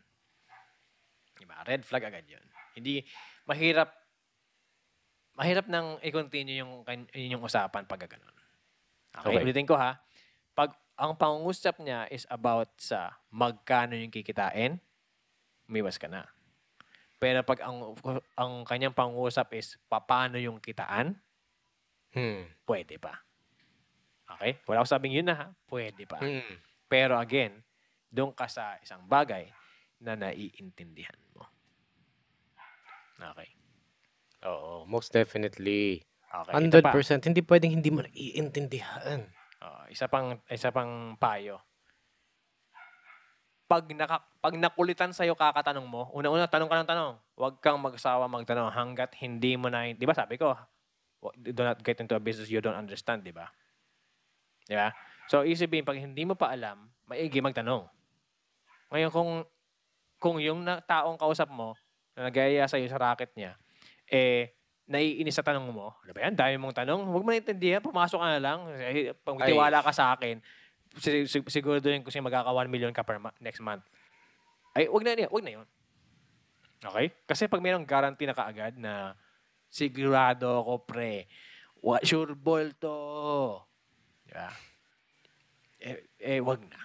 Speaker 1: Di ba? Red flag agad yun. Hindi, mahirap, mahirap nang i-continue yung, kan- yung usapan pag gano'n. Okay,
Speaker 2: Okay.
Speaker 1: ulitin ko ha. Pag ang pangungusap niya is about sa magkano yung kikitain, umiwas ka na. Pero pag ang, ang kanyang pangungusap is paano yung kitaan,
Speaker 2: Hmm.
Speaker 1: pwede pa. Okay? Wala ko sabing yun na ha. Pwede pa.
Speaker 2: Hmm.
Speaker 1: Pero again, doon ka sa isang bagay na naiintindihan mo. Okay.
Speaker 2: Oo, most definitely.
Speaker 1: Okay. ito pa.
Speaker 2: 100%. Hindi pwedeng hindi mo naiintindihan.
Speaker 1: Oh, isa pang isa pang payo. Pag naka, pag nakulitan sa iyo kakatanong mo, una-una tanong ka ng tanong. Huwag kang magsawa magtanong hanggat hindi mo na 'di ba sabi ko, do not get into a business you don't understand, 'di ba? 'Di ba? So, isipin pag hindi mo pa alam, maigi magtanong. Ngayon kung kung yung na, taong kausap mo na nagaya sa iyo sa racket niya, eh naiinis sa tanong mo, ano ba yan? Dami mong tanong. Huwag mo naintindihan. Pumasok ka na lang. Eh, Pag
Speaker 2: Ay.
Speaker 1: tiwala ka sa akin, si- si- siguro doon kasi magkaka 1 million ka per ma- next month. Ay, wag na, wag na yun. Okay? Kasi pag mayroong guarantee na kaagad na sigurado ako, pre, wa, sure ball to. Diba? Eh, eh, wag na.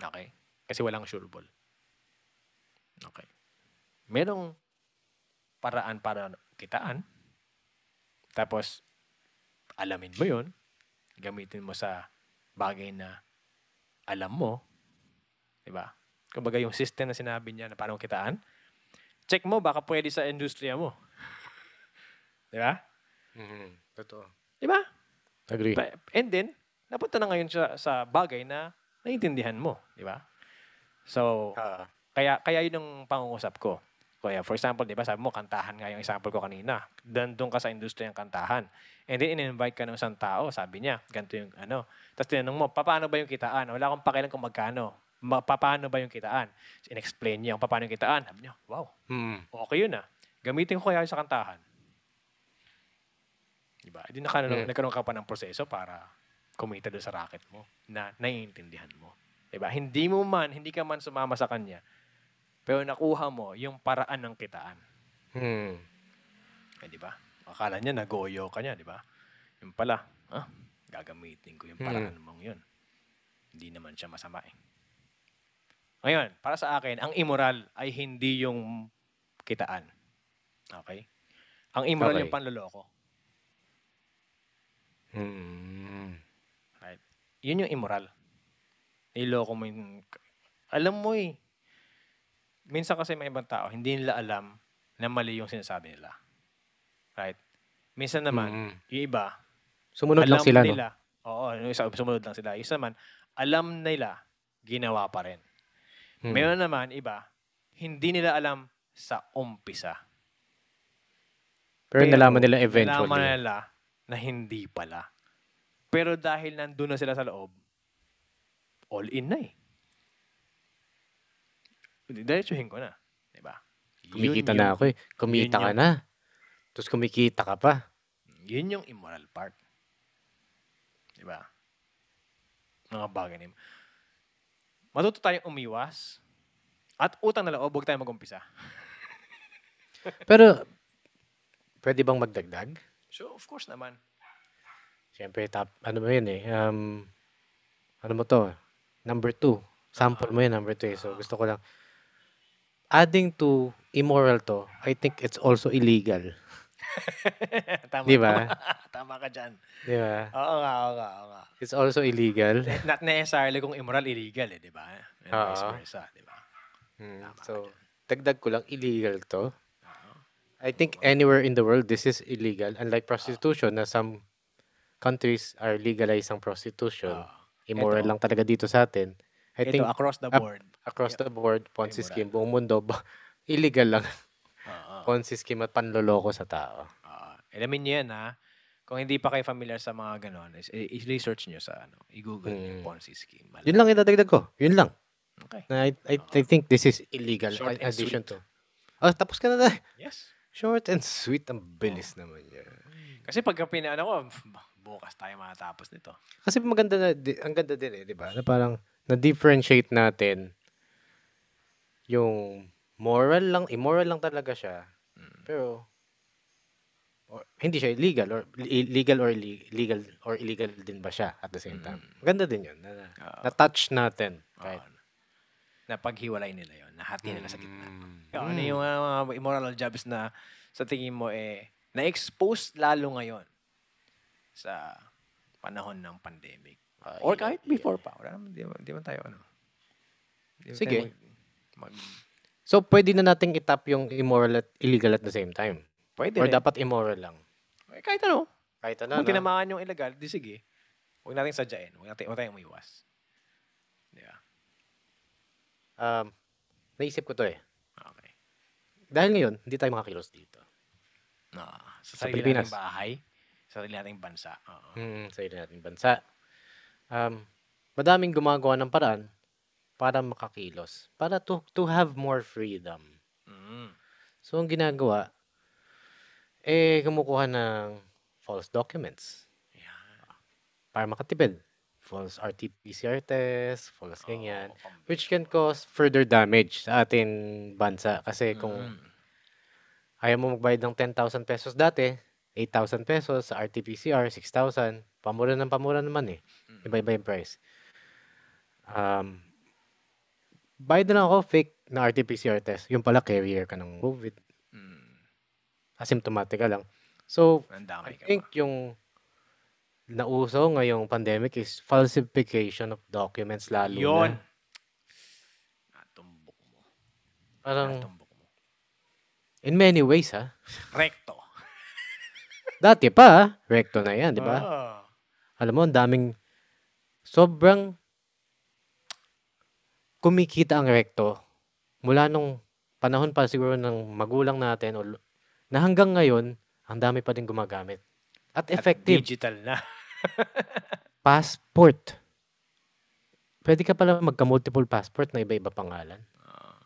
Speaker 1: Okay? Kasi walang sure ball. Okay. Merong paraan para kitaan. Tapos, alamin mo yun. Gamitin mo sa bagay na alam mo. Diba? Kumbaga yung system na sinabi niya na paano kitaan, check mo, baka pwede sa industriya mo. diba?
Speaker 2: Hmm. Totoo.
Speaker 1: Diba?
Speaker 2: Agree.
Speaker 1: Pa- And then, napunta na ngayon sa, sa bagay na naiintindihan mo. Diba? So,
Speaker 2: Ah.
Speaker 1: kaya kaya yun ang pangungusap ko. Kaya for example, 'di ba, sabi mo kantahan nga yung example ko kanina. Dan doon ka sa industriya ng kantahan. And then in-invite ka ng isang tao, sabi niya, ganito yung ano. Tapos tinanong mo, paano ba yung kitaan? Wala akong pakialam kung magkano. Ma- paano ba yung kitaan? In-explain niya kung paano yung kitaan. Sabi niya, wow,
Speaker 2: Hmm.
Speaker 1: okay yun ah. Gamitin ko kaya yun sa kantahan. Diba? Hindi naka,
Speaker 2: Mm.
Speaker 1: nagkaroon ka pa ng proseso para kumita doon sa racket mo na naiintindihan mo. Diba? Hindi mo man, hindi ka man sumama sa kanya, pero nakuha mo yung paraan ng kitaan.
Speaker 2: Hmm.
Speaker 1: Eh, di ba? Akala niya nagoyo ka niya, di ba? Yung pala, ah, gagamitin ko yung paraan mong yun. Hindi naman siya masama eh. Ngayon, para sa akin, ang immoral ay hindi yung kitaan. Okay? Ang immoral
Speaker 2: Okay.
Speaker 1: yung panloloko.
Speaker 2: Hmm.
Speaker 1: Right? Yun yung immoral. Niloko mo yung... Alam mo eh. Minsan kasi may ibang tao, hindi nila alam na mali yung sinasabi nila. Right? Minsan naman,
Speaker 2: Hmm.
Speaker 1: yung iba,
Speaker 2: Sumunod lang
Speaker 1: alam
Speaker 2: sila, no?
Speaker 1: nila, Oo, yung isa, sumunod lang sila. Isa naman, alam nila ginawa pa rin.
Speaker 2: Hmm.
Speaker 1: Meron naman iba, hindi nila alam sa umpisa.
Speaker 2: Pero, nalaman nila eventually.
Speaker 1: Nalaman nila na hindi pala. Pero dahil nandun na sila sa loob, all in na eh. Diretsuhin ko na. Diba?
Speaker 2: Kumikita
Speaker 1: Yun
Speaker 2: na
Speaker 1: yung-
Speaker 2: ako eh. Kumita
Speaker 1: yun
Speaker 2: ka
Speaker 1: yung-
Speaker 2: na. Tapos kumikita ka pa.
Speaker 1: Yun yung immoral part. Diba? Mga bagay na yun. Matuto tayong umiwas at utang na loob, huwag tayong mag-umpisa.
Speaker 2: Pero, pwede bang magdagdag?
Speaker 1: So, of course naman.
Speaker 2: Siyempre, top, ano mo yun eh. Um, ano mo to? Number two. Sample mo yun, number two eh. So, gusto ko lang. Adding to immoral to, I think it's also illegal.
Speaker 1: Tama.
Speaker 2: Di ba?
Speaker 1: Tama ka dyan.
Speaker 2: Di ba?
Speaker 1: Oo nga, oo nga, oo nga.
Speaker 2: It's also illegal.
Speaker 1: Not necessarily kung immoral, illegal eh, di ba? And vice
Speaker 2: Oo.
Speaker 1: versa, di ba?
Speaker 2: Hmm,
Speaker 1: Tama ka
Speaker 2: So,
Speaker 1: dyan.
Speaker 2: dagdag ko lang, illegal to.
Speaker 1: Oo.
Speaker 2: I think anywhere in the world, this is illegal. Unlike prostitution, na some countries are legalized ang prostitution.
Speaker 1: Oo.
Speaker 2: Immoral
Speaker 1: Ito.
Speaker 2: lang talaga dito sa atin. I
Speaker 1: Ito,
Speaker 2: think
Speaker 1: across the board.
Speaker 2: across the board, Ponzi
Speaker 1: Immoral.
Speaker 2: scheme, buong mundo, ba- illegal lang.
Speaker 1: Oo.
Speaker 2: Ponzi scheme at panloloko sa tao.
Speaker 1: Ah, alamin niyo yan ha. Kung hindi pa kayo familiar sa mga ganon, is, i- i-research niyo sa ano, i-google niyo
Speaker 2: Mm.
Speaker 1: Ponzi scheme. Malaki.
Speaker 2: Yun lang idadagdag ko. Yun lang.
Speaker 1: Okay.
Speaker 2: Na I, I, I think this is illegal.
Speaker 1: Short and
Speaker 2: addition to. Oh, tapos ka na na.
Speaker 1: Yes.
Speaker 2: Short and sweet. Ang bilis naman yan.
Speaker 1: Kasi pagka pinaano ko, bukas tayo matapos nito.
Speaker 2: Kasi maganda na, di- ang ganda din eh, di ba? Na parang, na-differentiate natin yung moral lang, immoral lang talaga siya.
Speaker 1: Mm.
Speaker 2: Pero, or, hindi siya illegal or illegal or ille- legal or illegal din ba siya at the same time. Maganda din yun. Na, na, na-touch natin.
Speaker 1: Oo. Na paghiwalay nila yon nahati nila sa gitna.
Speaker 2: Mm.
Speaker 1: Kaya Ano yung uh, mga immoral jobs na sa tingin mo eh, na-expose lalo ngayon sa panahon ng pandemic.
Speaker 2: Ay,
Speaker 1: Or kahit
Speaker 2: ay,
Speaker 1: before pa. Wala naman, di, di man tayo ano. Di
Speaker 2: Sige.
Speaker 1: tayo Mag, mag,
Speaker 2: So, pwede na nating itap yung immoral at illegal at the same time.
Speaker 1: pwede
Speaker 2: Or
Speaker 1: rin.
Speaker 2: dapat immoral lang.
Speaker 1: Eh, kahit ano.
Speaker 2: Kahit ano,
Speaker 1: Kung tinamaan yung illegal, di sige. Huwag natin sadyain. Huwag natin, huwag tayong umiwas.
Speaker 2: Um, naisip ko to eh.
Speaker 1: Okay.
Speaker 2: Dahil ngayon, hindi tayo makakilos dito.
Speaker 1: No, sa,
Speaker 2: Sa
Speaker 1: sarili
Speaker 2: Pilipinas.
Speaker 1: nating bahay, sa sarili nating bansa. Oo.
Speaker 2: Hmm, sa nating bansa. Um, madaming gumagawa ng paraan para makakilos. Para to, to have more freedom.
Speaker 1: Mm.
Speaker 2: So, ang ginagawa, eh, kumukuha ng false documents.
Speaker 1: Yeah.
Speaker 2: Para makatipid. False RT-PCR test, false ganyan. Which can cause further damage sa ating bansa. Kasi kung
Speaker 1: Mm.
Speaker 2: ayaw mo magbayad ng 10,000 pesos dati, 8,000 pesos sa RT-PCR, 6,000. Pamura ng pamura naman eh.
Speaker 1: Mm.
Speaker 2: Iba-iba yung price. Um, bayad na lang ako fake na RT-PCR test. Yung pala carrier ka ng COVID.
Speaker 1: Mm.
Speaker 2: Asymptomatic ka lang. So,
Speaker 1: Ang
Speaker 2: I
Speaker 1: damay ka
Speaker 2: think yung nauso ngayong pandemic is falsification of documents lalo
Speaker 1: Yun.
Speaker 2: na.
Speaker 1: Natumbok mo.
Speaker 2: Parang
Speaker 1: Natumbok mo.
Speaker 2: in many ways ha.
Speaker 1: Recto.
Speaker 2: Dati pa, ha, recto na yan, di ba?
Speaker 1: Ah.
Speaker 2: Alam mo, ang daming sobrang kumikita ang recto mula nung panahon pa siguro ng magulang natin o na hanggang ngayon, ang dami pa din gumagamit. At
Speaker 1: At
Speaker 2: effective.
Speaker 1: digital na.
Speaker 2: passport. Pwede ka pala magka-multiple passport na iba-iba pangalan.
Speaker 1: Ah.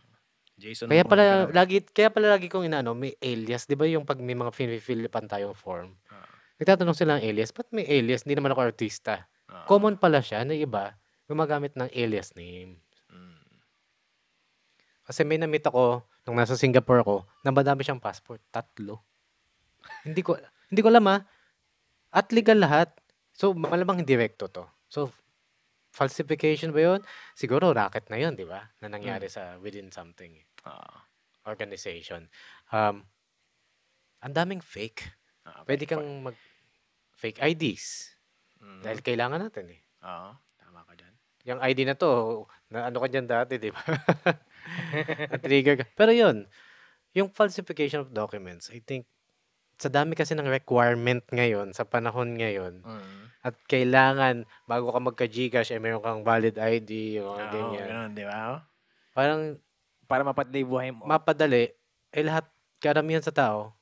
Speaker 1: Jason
Speaker 2: Kaya pala lagi kaya pala lagi kong inaano, may alias, 'di ba yung pag may mga fill pan tayong form. Nagtatanong sila ng alias, ba't may alias? Hindi naman ako artista.
Speaker 1: Ah.
Speaker 2: Common pala siya na iba gumagamit ng alias name.
Speaker 1: Mm.
Speaker 2: Kasi may na-meet ako nung nasa Singapore ako, na madami siyang passport, tatlo. hindi ko hindi ko alam ah. At legal lahat. So malamang hindi recto to. So falsification ba 'yon? Siguro racket na 'yon, 'di ba? Na nangyari sa within something
Speaker 1: Ah.
Speaker 2: organization. Um ang daming fake.
Speaker 1: Ah,
Speaker 2: Pwede kang mag fake IDs
Speaker 1: Mm.
Speaker 2: dahil kailangan natin eh.
Speaker 1: Oo. Tama ka dyan.
Speaker 2: Yung ID na to, na ano ka dyan dati, di ba? Na-trigger ka. Pero yun, yung falsification of documents, I think, sa dami kasi ng requirement ngayon, sa panahon ngayon,
Speaker 1: Mm.
Speaker 2: at kailangan, bago ka magka-Gcash, eh, meron kang valid ID, mga
Speaker 1: Oo,
Speaker 2: ganyan.
Speaker 1: ganun, di ba?
Speaker 2: Parang
Speaker 1: Para mapadali buhay mo.
Speaker 2: mapadali, eh lahat, karamihan sa tao,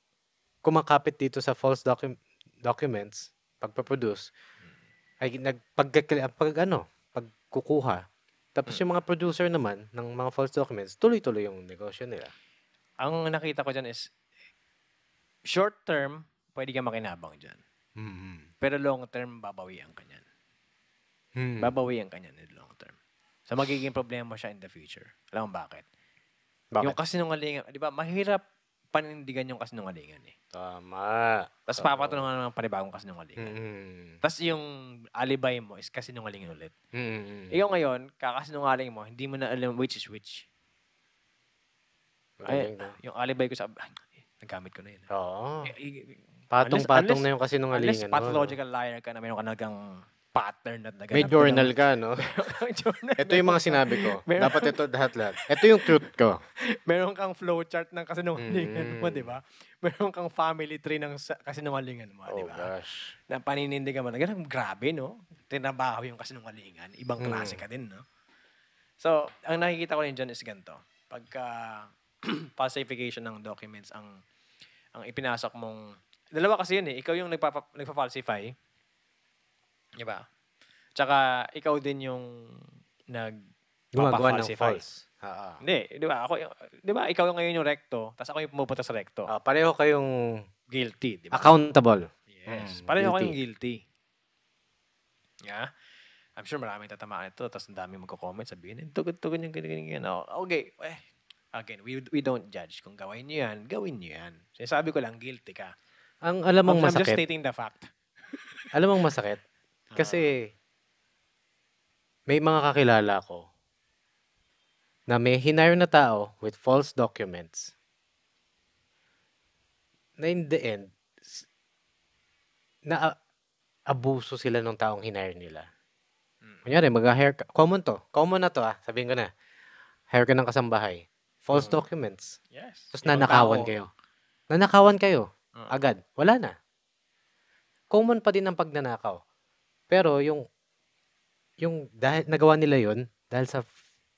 Speaker 2: kumakapit dito sa false docu- documents, pagpaproduce, ay nag, pag, pag ano, pagkukuha. Tapos yung mga producer naman ng mga false documents, tuloy-tuloy yung negosyo nila.
Speaker 1: Ang nakita ko dyan is, short term, pwede ka makinabang dyan.
Speaker 2: Mm-hmm.
Speaker 1: Pero long term, babawian ka niyan.
Speaker 2: Hmm.
Speaker 1: Babawian ka niyan in long term. So, magiging problema siya in the future. Alam mo bakit?
Speaker 2: Bakit?
Speaker 1: Yung kasinungalingan, di ba, mahirap panindigan yung kasinungalingan eh.
Speaker 2: Tama.
Speaker 1: Tapos
Speaker 2: Oo.
Speaker 1: papatulungan naman ng panibagong kasinungalingan.
Speaker 2: Mm-hmm.
Speaker 1: Tapos yung alibay mo is kasinungalingan ulit.
Speaker 2: Mm-hmm.
Speaker 1: Ikaw ngayon, kakasinungaling mo, hindi mo na alam which is which. Ay, yung alibay ko sa... Nagamit ko na yun.
Speaker 2: Oo.
Speaker 1: Eh,
Speaker 2: Patong-patong
Speaker 1: unless-
Speaker 2: na yung
Speaker 1: Unless
Speaker 2: kasinungalingan mo. no?
Speaker 1: pathological liar ka na mayroon ka nagang pattern at naganap
Speaker 2: May journal ka, no?
Speaker 1: journal.
Speaker 2: Ito yung mga sinabi ko.
Speaker 1: Meron-
Speaker 2: Dapat ito lahat-lahat. Ito yung truth ko.
Speaker 1: meron kang flowchart ng kasinungalingan mo,
Speaker 2: Mm.
Speaker 1: di ba? Meron kang family tree ng kasinungalingan mo, di
Speaker 2: Oh,
Speaker 1: ba?
Speaker 2: gosh.
Speaker 1: Na paninindigan mo na ganun, grabe, no? Tinabaho yung kasinungalingan. Ibang
Speaker 2: Mm.
Speaker 1: klase ka din, no? So, ang nakikita ko rin dyan is ganito. Pagka falsification ng documents ang ang ipinasok mong dalawa kasi yun eh. Ikaw yung nagpapa, nagpa-falsify. Di ba? Tsaka ikaw din yung nag
Speaker 2: Gumagawa ng false. Oo.
Speaker 1: Hindi, di ba? Ako, yung- di ba? Ikaw yung ngayon yung recto, tapos ako yung pumupunta sa recto.
Speaker 2: Ah, pareho kayong
Speaker 1: Guilty, di ba?
Speaker 2: accountable.
Speaker 1: Yes.
Speaker 2: Mm,
Speaker 1: Pareho
Speaker 2: guilty.
Speaker 1: kayong guilty. Yeah? I'm sure maraming tatamaan ito, tapos ang dami magko-comment, sabihin, "Eh, tugod-tugod yung ganyan, ganyan, ganyan. Okay, eh, again, we, we don't judge. Kung gawin nyo yan, gawin nyo yan. Sinasabi ko lang, guilty ka.
Speaker 2: Ang alam mong
Speaker 1: I'm just
Speaker 2: masakit,
Speaker 1: stating the fact.
Speaker 2: alam mong masakit, kasi may mga kakilala ko na may hinire na tao with false documents na in the end, na abuso sila ng taong hinire nila.
Speaker 1: Mm.
Speaker 2: Kunyari, mag-hire ka. Common to. Common na to ah. Sabihin ko na. Hire ka ng kasambahay. False
Speaker 1: Mm.
Speaker 2: documents.
Speaker 1: Yes.
Speaker 2: Tapos
Speaker 1: Ibang
Speaker 2: nanakawan
Speaker 1: tao.
Speaker 2: kayo. Nanakawan kayo.
Speaker 1: Mm.
Speaker 2: Agad. Wala na. Common pa din ang pagnanakaw. Pero yung yung dahil nagawa nila yon dahil sa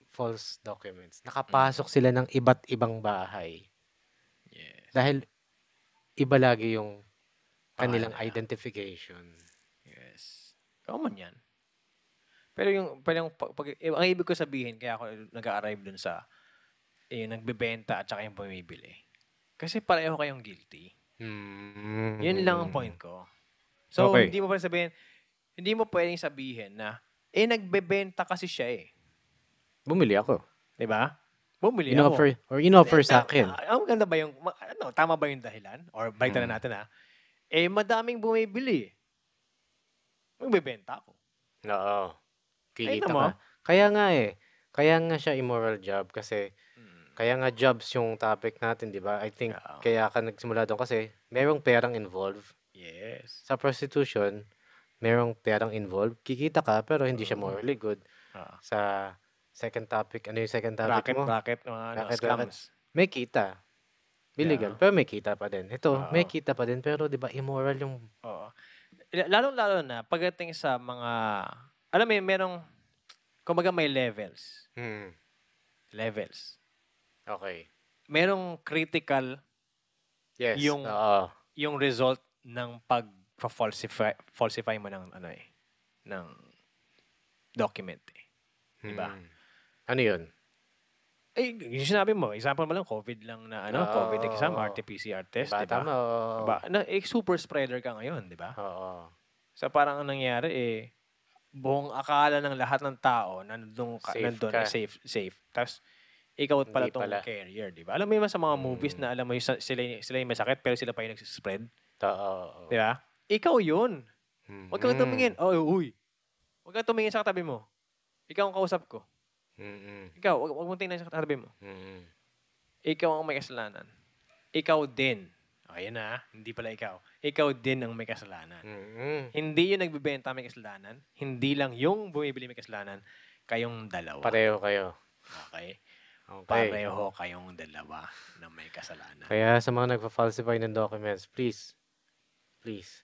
Speaker 2: false documents. Nakapasok sila ng iba't ibang bahay.
Speaker 1: Yes.
Speaker 2: Dahil iba lagi yung kanilang
Speaker 1: nila.
Speaker 2: identification.
Speaker 1: Yes. Common yan. Pero yung, pero yung pag, pag- eh, ang ibig ko sabihin, kaya ako nag-arrive dun sa eh, nagbebenta at saka yung bumibili. Kasi pareho kayong guilty. Yun lang ang point ko. So,
Speaker 2: Okay.
Speaker 1: hindi mo pa sabihin, hindi mo pwedeng sabihin na, eh, nagbebenta kasi siya eh.
Speaker 2: Bumili ako.
Speaker 1: Di ba? Bumili
Speaker 2: Inoffer,
Speaker 1: ako.
Speaker 2: or inoffer sa akin.
Speaker 1: ah, Ang ganda ba yung, ano, tama ba yung dahilan? Or balitan
Speaker 2: Mm.
Speaker 1: na natin ha? Eh, madaming bumibili. Magbebenta ako.
Speaker 2: Oo. Kikita ka. Kaya nga eh. Kaya nga siya immoral job kasi kaya nga jobs yung topic natin, di ba? I think
Speaker 1: Oo.
Speaker 2: kaya ka nagsimula doon kasi merong perang involved.
Speaker 1: Yes.
Speaker 2: Sa prostitution, merong perang involved. Kikita ka pero hindi siya
Speaker 1: Oo.
Speaker 2: morally good.
Speaker 1: Ah.
Speaker 2: Sa second topic, ano yung second topic
Speaker 1: Racket,
Speaker 2: mo?
Speaker 1: racket, mga ano,
Speaker 2: Racket,
Speaker 1: scams.
Speaker 2: May kita. Illegal,
Speaker 1: Yeah.
Speaker 2: pero may kita pa din. Ito, may
Speaker 1: Oo.
Speaker 2: kita pa din pero 'di ba immoral yung
Speaker 1: Oo. Lalo-lalo na, pagdating sa mga, alam mo yun, merong, kumbaga may levels.
Speaker 2: hmm,
Speaker 1: Levels.
Speaker 2: Okay.
Speaker 1: Merong critical
Speaker 2: Yes.
Speaker 1: Yung-
Speaker 2: oo.
Speaker 1: yung result ng pag-falsify falsify mo ng ano eh ng document eh. Diba?
Speaker 2: Hmm. Ano 'yun?
Speaker 1: Eh, yung sinabi mo, example mo lang, COVID lang na ano, COVID exam. RT-PCR test, di ba?
Speaker 2: tama. oo.
Speaker 1: Diba? Na, eh, super spreader ka ngayon, di ba?
Speaker 2: Oo.
Speaker 1: So parang ang nangyari eh, buong akala ng lahat ng tao na nandun, ka,
Speaker 2: Safe
Speaker 1: nandun
Speaker 2: ka.
Speaker 1: safe, safe. Tapos, ikaw pala
Speaker 2: Hindi
Speaker 1: tong
Speaker 2: pala.
Speaker 1: carrier, di ba? Alam mo yung sa mga movies
Speaker 2: Mm.
Speaker 1: na alam mo yung sa- sila, sila yung masakit pero sila pa yung nagsispread,
Speaker 2: Oo.
Speaker 1: di ba? Ikaw yun. Huwag kang tumingin. Oh, uy. Huwag kang tumingin sa katabi mo. Ikaw ang kausap ko.
Speaker 2: Mm.
Speaker 1: Ikaw, huwag, huwag mong tingnan sa katabi mo.
Speaker 2: Mm.
Speaker 1: Ikaw ang may kasalanan. Ikaw din. Ayan na, hindi pala ikaw. Ikaw din ang may kasalanan.
Speaker 2: Mm.
Speaker 1: Hindi yung nagbibenta may kasalanan. Hindi lang yung bumibili may kasalanan. Kayong dalawa.
Speaker 2: Pareho kayo.
Speaker 1: Okay?
Speaker 2: Okay.
Speaker 1: Pareho kayong dalawa na may kasalanan.
Speaker 2: Kaya sa mga nagpa-falsify ng documents, please, please.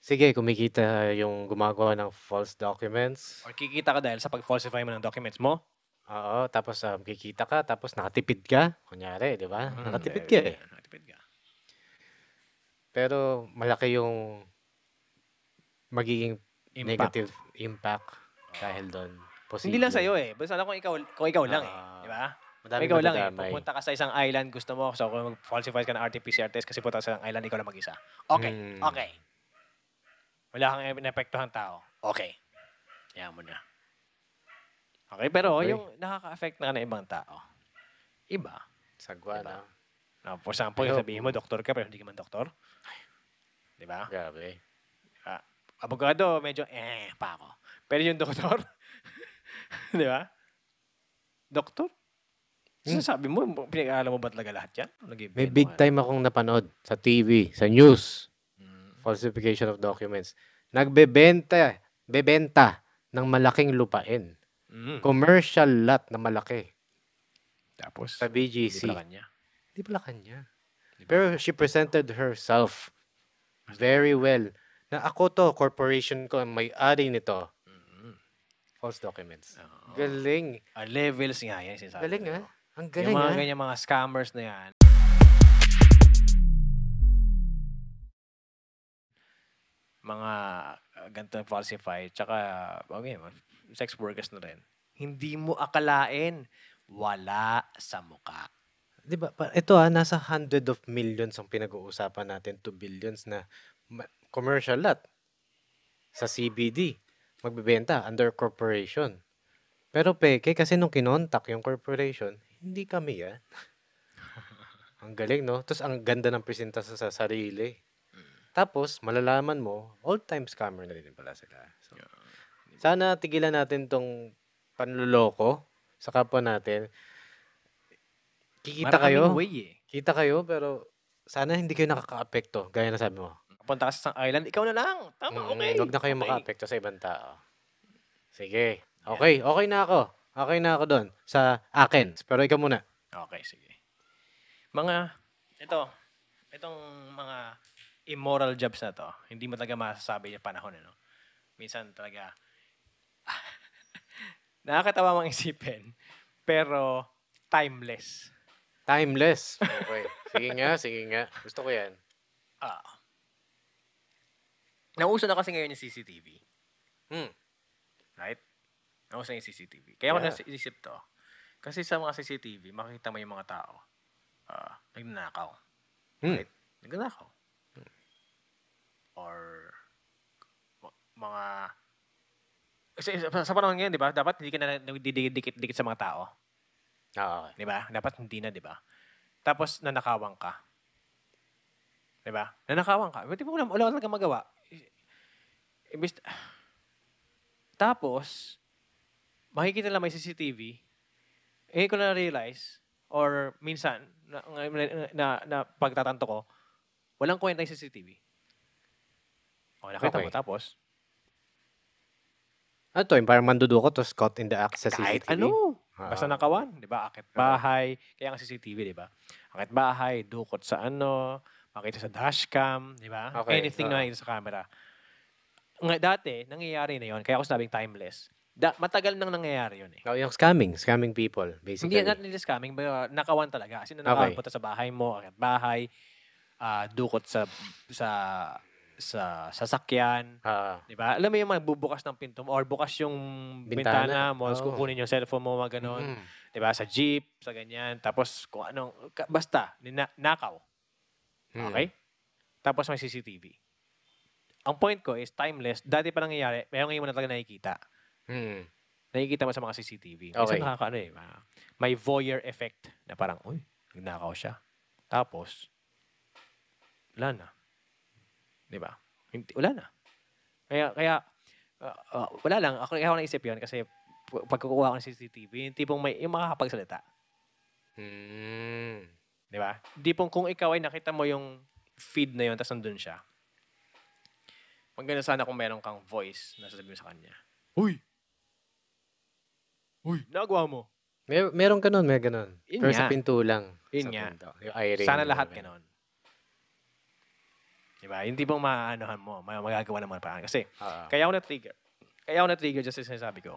Speaker 2: Sige, kumikita yung gumagawa ng false documents.
Speaker 1: Or kikita ka dahil sa pag-falsify mo ng documents mo.
Speaker 2: Oo, tapos um, kikita ka, tapos nakatipid ka. Kunyari, di ba?
Speaker 1: Mm,
Speaker 2: Nakatipid ka eh.
Speaker 1: Nakatipid ka.
Speaker 2: Pero malaki yung magiging
Speaker 1: Impact.
Speaker 2: negative impact dahil doon.
Speaker 1: Hindi lang sa'yo eh. Basta lang kung ikaw, kung ikaw lang eh.
Speaker 2: Ah,
Speaker 1: Di ba?
Speaker 2: Madami
Speaker 1: ikaw lang eh.
Speaker 2: madadamay.
Speaker 1: Pupunta ka sa isang island, gusto mo. So kung mag-falsify ka ng RT-PCR test kasi punta ka sa isang island, ikaw lang mag-isa. Okay.
Speaker 2: Hmm.
Speaker 1: Okay. Wala kang inapektuhan tao. Okay. Kaya mo na. Okay, pero
Speaker 2: Okay.
Speaker 1: yung nakaka-affect na ng ibang tao. Iba.
Speaker 2: Sagwa
Speaker 1: Diba?
Speaker 2: na.
Speaker 1: Na, for example,
Speaker 2: I hope-
Speaker 1: sabihin mo, doktor ka, pero hindi ka man doktor. Di ba?
Speaker 2: Grabe.
Speaker 1: Abogado, medyo eh pa ako. Pero yung doktor, di ba? Doktor?
Speaker 2: Hmm.
Speaker 1: Sinasabi mo, pinag-aaral mo ba talaga lahat yan?
Speaker 2: May big time akong napanood sa TV, sa news.
Speaker 1: Mm.
Speaker 2: falsification of documents. Nagbebenta, bebenta ng malaking lupain.
Speaker 1: Mm.
Speaker 2: Commercial lot na malaki
Speaker 1: Tapos,
Speaker 2: sa
Speaker 1: hindi
Speaker 2: BGC.
Speaker 1: pala kanya.
Speaker 2: Hindi pala kanya.
Speaker 1: Di?
Speaker 2: Pero she presented herself very well. Na ako to, corporation ko, may-ari nito. False documents.
Speaker 1: Oo.
Speaker 2: Galing.
Speaker 1: Ah, levels nga yan, sinasabi.
Speaker 2: Galing
Speaker 1: ko.
Speaker 2: ah. Ang
Speaker 1: Yung
Speaker 2: galing
Speaker 1: mga
Speaker 2: ah.
Speaker 1: ganyan mga scammers na yan. Mga uh, ganito na falsify, tsaka, okay, sex workers na rin. Hindi mo akalain, wala sa muka.
Speaker 2: Di ba? Pa- Ito ah, nasa hundred of millions ang pinag-uusapan natin to billions na ma- commercial lot sa CBD. Magbebenta under corporation. Pero peke kasi nung kinontak yung corporation, hindi kami yan. ang galing, no? Tapos ang ganda ng presentasa sa sarili. Tapos, malalaman mo, all-time scammer na din pala sila. So, sana tigilan natin tong panluloko sa kapwa natin. Kikita kayo,
Speaker 1: Maraming way eh.
Speaker 2: kita kayo, pero sana hindi kayo nakaka-apekto, gaya na sabi mo.
Speaker 1: Punta ka sa isang island, ikaw na lang. Tama,
Speaker 2: Mm,
Speaker 1: okay.
Speaker 2: Huwag na kayo
Speaker 1: okay.
Speaker 2: maka-apekto sa ibang tao. Sige. Okay, okay na ako. Okay na ako doon sa akin. Pero ikaw muna.
Speaker 1: Okay, sige. Mga, ito, itong mga immoral jobs na to, hindi mo talaga masasabi yung panahon, ano? Minsan talaga, nakakatawa mang isipin, pero timeless.
Speaker 2: Timeless. Okay. sige nga, sige nga. Gusto ko yan.
Speaker 1: Ah. Nauso na kasi ngayon yung CCTV.
Speaker 2: Hmm.
Speaker 1: Right? Nauso na yung CCTV. Kaya ako
Speaker 2: Yeah.
Speaker 1: naisip to. Kasi sa mga CCTV, makikita mo yung mga tao. Ah, nagnanakaw.
Speaker 2: Hmm.
Speaker 1: Right? Nagnanakaw. Or ma- mga kasi sa, sa panahon ngayon, di ba? Dapat hindi ka na nagdidikit-dikit sa mga tao.
Speaker 2: Ah, okay.
Speaker 1: Di ba? Dapat hindi na, di ba? Tapos, nanakawan ka. Di ba? Nanakawan ka. Di ba wala, wala talaga magawa? Imbis, tapos, makikita lang may CCTV, eh ko na realize or minsan, na, na, na, na pagtatanto ko, walang kwenta yung CCTV. O, nakita
Speaker 2: Okay.
Speaker 1: mo. Tapos,
Speaker 2: Ano to, parang manduduko to caught in the act sa
Speaker 1: kahit
Speaker 2: CCTV?
Speaker 1: ano.
Speaker 2: Ah.
Speaker 1: Basta nakawan, di ba? Akit bahay. Kaya ang CCTV, di ba? Akit bahay, dukot sa ano, makita sa dashcam, di ba?
Speaker 2: Okay,
Speaker 1: Anything
Speaker 2: oo.
Speaker 1: na nakita sa camera. Nga, dati, nangyayari na yon Kaya ako sabing timeless. Da, matagal nang nangyayari yun eh.
Speaker 2: Oh, yung scamming, scamming people, basically.
Speaker 1: Hindi, not really scamming, but uh, nakawan talaga. As in, nakawan
Speaker 2: Okay.
Speaker 1: punta sa bahay mo, akit bahay, ah, dukot sa sa sa sasakyan,
Speaker 2: Ah,
Speaker 1: di ba? Alam mo yung magbubukas ng pinto mo or bukas yung bintana,
Speaker 2: Bintana,
Speaker 1: mo,
Speaker 2: oo.
Speaker 1: kukunin yung cellphone mo, mga ganon.
Speaker 2: mm.
Speaker 1: 'di ba? Sa jeep, sa ganyan. Tapos kung anong basta nina, nakaw,
Speaker 2: Mm.
Speaker 1: okay? Tapos may CCTV. Ang point ko is timeless. Dati pa nangyayari, pero ngayon mo na talaga nakikita.
Speaker 2: Mm.
Speaker 1: Nakikita mo sa mga CCTV.
Speaker 2: Okay.
Speaker 1: Minsan nakakaano eh. ma- May voyeur effect na parang, uy, nagnakaw siya. Tapos, wala na. 'Di ba? Wala na. Kaya, kaya, uh, uh, wala lang. Ako, kaya ako naisip yun kasi pag kukuha ko ng CCTV, yung tipong may, yung makakapagsalita.
Speaker 2: Mm.
Speaker 1: Di ba? Di pong kung ikaw ay nakita mo yung feed na yun, tapos nandun siya. Maganda sana kung meron kang voice na sasabihin mo sa kanya. Uy! Uy! Nagawa mo.
Speaker 2: Mer meron gano'n, may gano'n.
Speaker 1: Yun
Speaker 2: Pero sa
Speaker 1: nga.
Speaker 2: pinto lang.
Speaker 1: Yun
Speaker 2: sa
Speaker 1: nga.
Speaker 2: pinto. Yung iRing.
Speaker 1: Sana lahat
Speaker 2: mga
Speaker 1: ganon. Diba? Yung tipong maanohan mo, may magagawa naman pa. Kasi,
Speaker 2: Oo.
Speaker 1: kaya ako na-trigger. Kaya ako na-trigger just as sinasabi ko.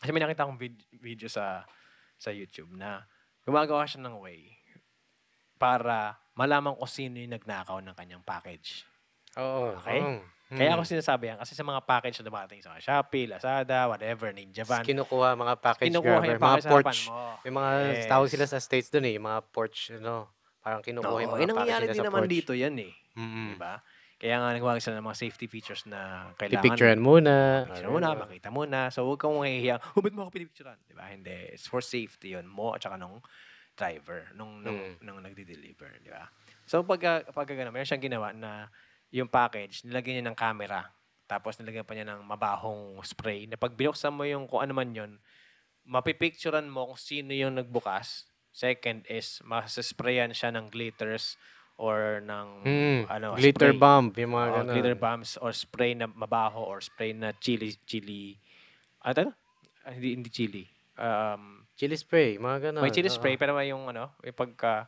Speaker 1: Kasi may nakita akong vid- video sa sa YouTube na gumagawa siya ng way para malaman ko sino yung nagnakaw ng kanyang package.
Speaker 2: Oo.
Speaker 1: Okay?
Speaker 2: oo.
Speaker 1: Kaya
Speaker 2: Mm.
Speaker 1: ako sinasabi yan, kasi sa mga package na dumating sa Shopee, Lazada, whatever, Ninja Van,
Speaker 2: Kinukuha mga package
Speaker 1: kinukuha
Speaker 2: grabber,
Speaker 1: yung
Speaker 2: mga porch.
Speaker 1: mo.
Speaker 2: May mga
Speaker 1: Yes.
Speaker 2: tawag sila sa states doon eh, mga porch, ano, parang kinukuha
Speaker 1: Oo,
Speaker 2: yung
Speaker 1: eh,
Speaker 2: mga package
Speaker 1: nangyayari din naman
Speaker 2: porch.
Speaker 1: dito yan eh.
Speaker 2: Mm.
Speaker 1: Diba? Kaya nga nagawa sila ng mga safety features na kailangan
Speaker 2: Pipicturean muna.
Speaker 1: Picture muna, makita muna. So, huwag kang mahihiya. Oh, ba't mo ako pinipicturean? Di ba? Hindi. It's for safety yun. Mo at saka nung driver, nung, nung,
Speaker 2: Mm.
Speaker 1: nung nagdi-deliver. Di ba? So, pag, pag gano'n, meron siyang ginawa na yung package, nilagyan niya ng camera. Tapos nilagyan pa niya ng mabahong spray na pag binuksan mo yung kung ano man yun, mapipicturean mo kung sino yung nagbukas. Second is, masasprayan siya ng glitters or ng
Speaker 2: Mm.
Speaker 1: ano,
Speaker 2: Glitter
Speaker 1: spray.
Speaker 2: bomb, yung mga ganun.
Speaker 1: glitter bombs or spray na mabaho or spray na chili chili ano? Ah, hindi hindi chili. Um,
Speaker 2: Chili spray, mga ganun.
Speaker 1: may chili
Speaker 2: oo.
Speaker 1: spray pero may yung ano, may pagka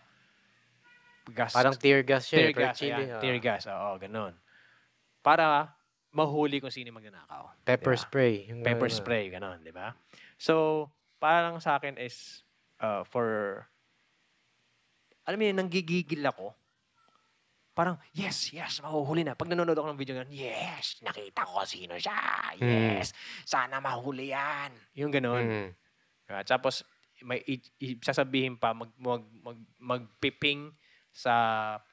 Speaker 1: gas
Speaker 2: Parang tear gas siya.
Speaker 1: tear
Speaker 2: eh,
Speaker 1: gas,
Speaker 2: chili.
Speaker 1: ayan,
Speaker 2: oo.
Speaker 1: tear gas. Oo, ganun. Para mahuli kung sino magnanakaw.
Speaker 2: Pepper
Speaker 1: Diba?
Speaker 2: spray. Yung
Speaker 1: Pepper
Speaker 2: ganun.
Speaker 1: spray, ganun, di ba? So, parang sa akin is uh, for alam mo yun, nanggigigil ako. Parang, yes, yes, mahuhuli na. Pag nanonood ako ng video ganun, yes, nakita ko sino siya.
Speaker 2: Mm.
Speaker 1: Yes, sana mahuli yan. Yung ganun.
Speaker 2: Mm.
Speaker 1: Diba? Tapos, may i- i- sasabihin pa, mag, mag, mag, magpiping sa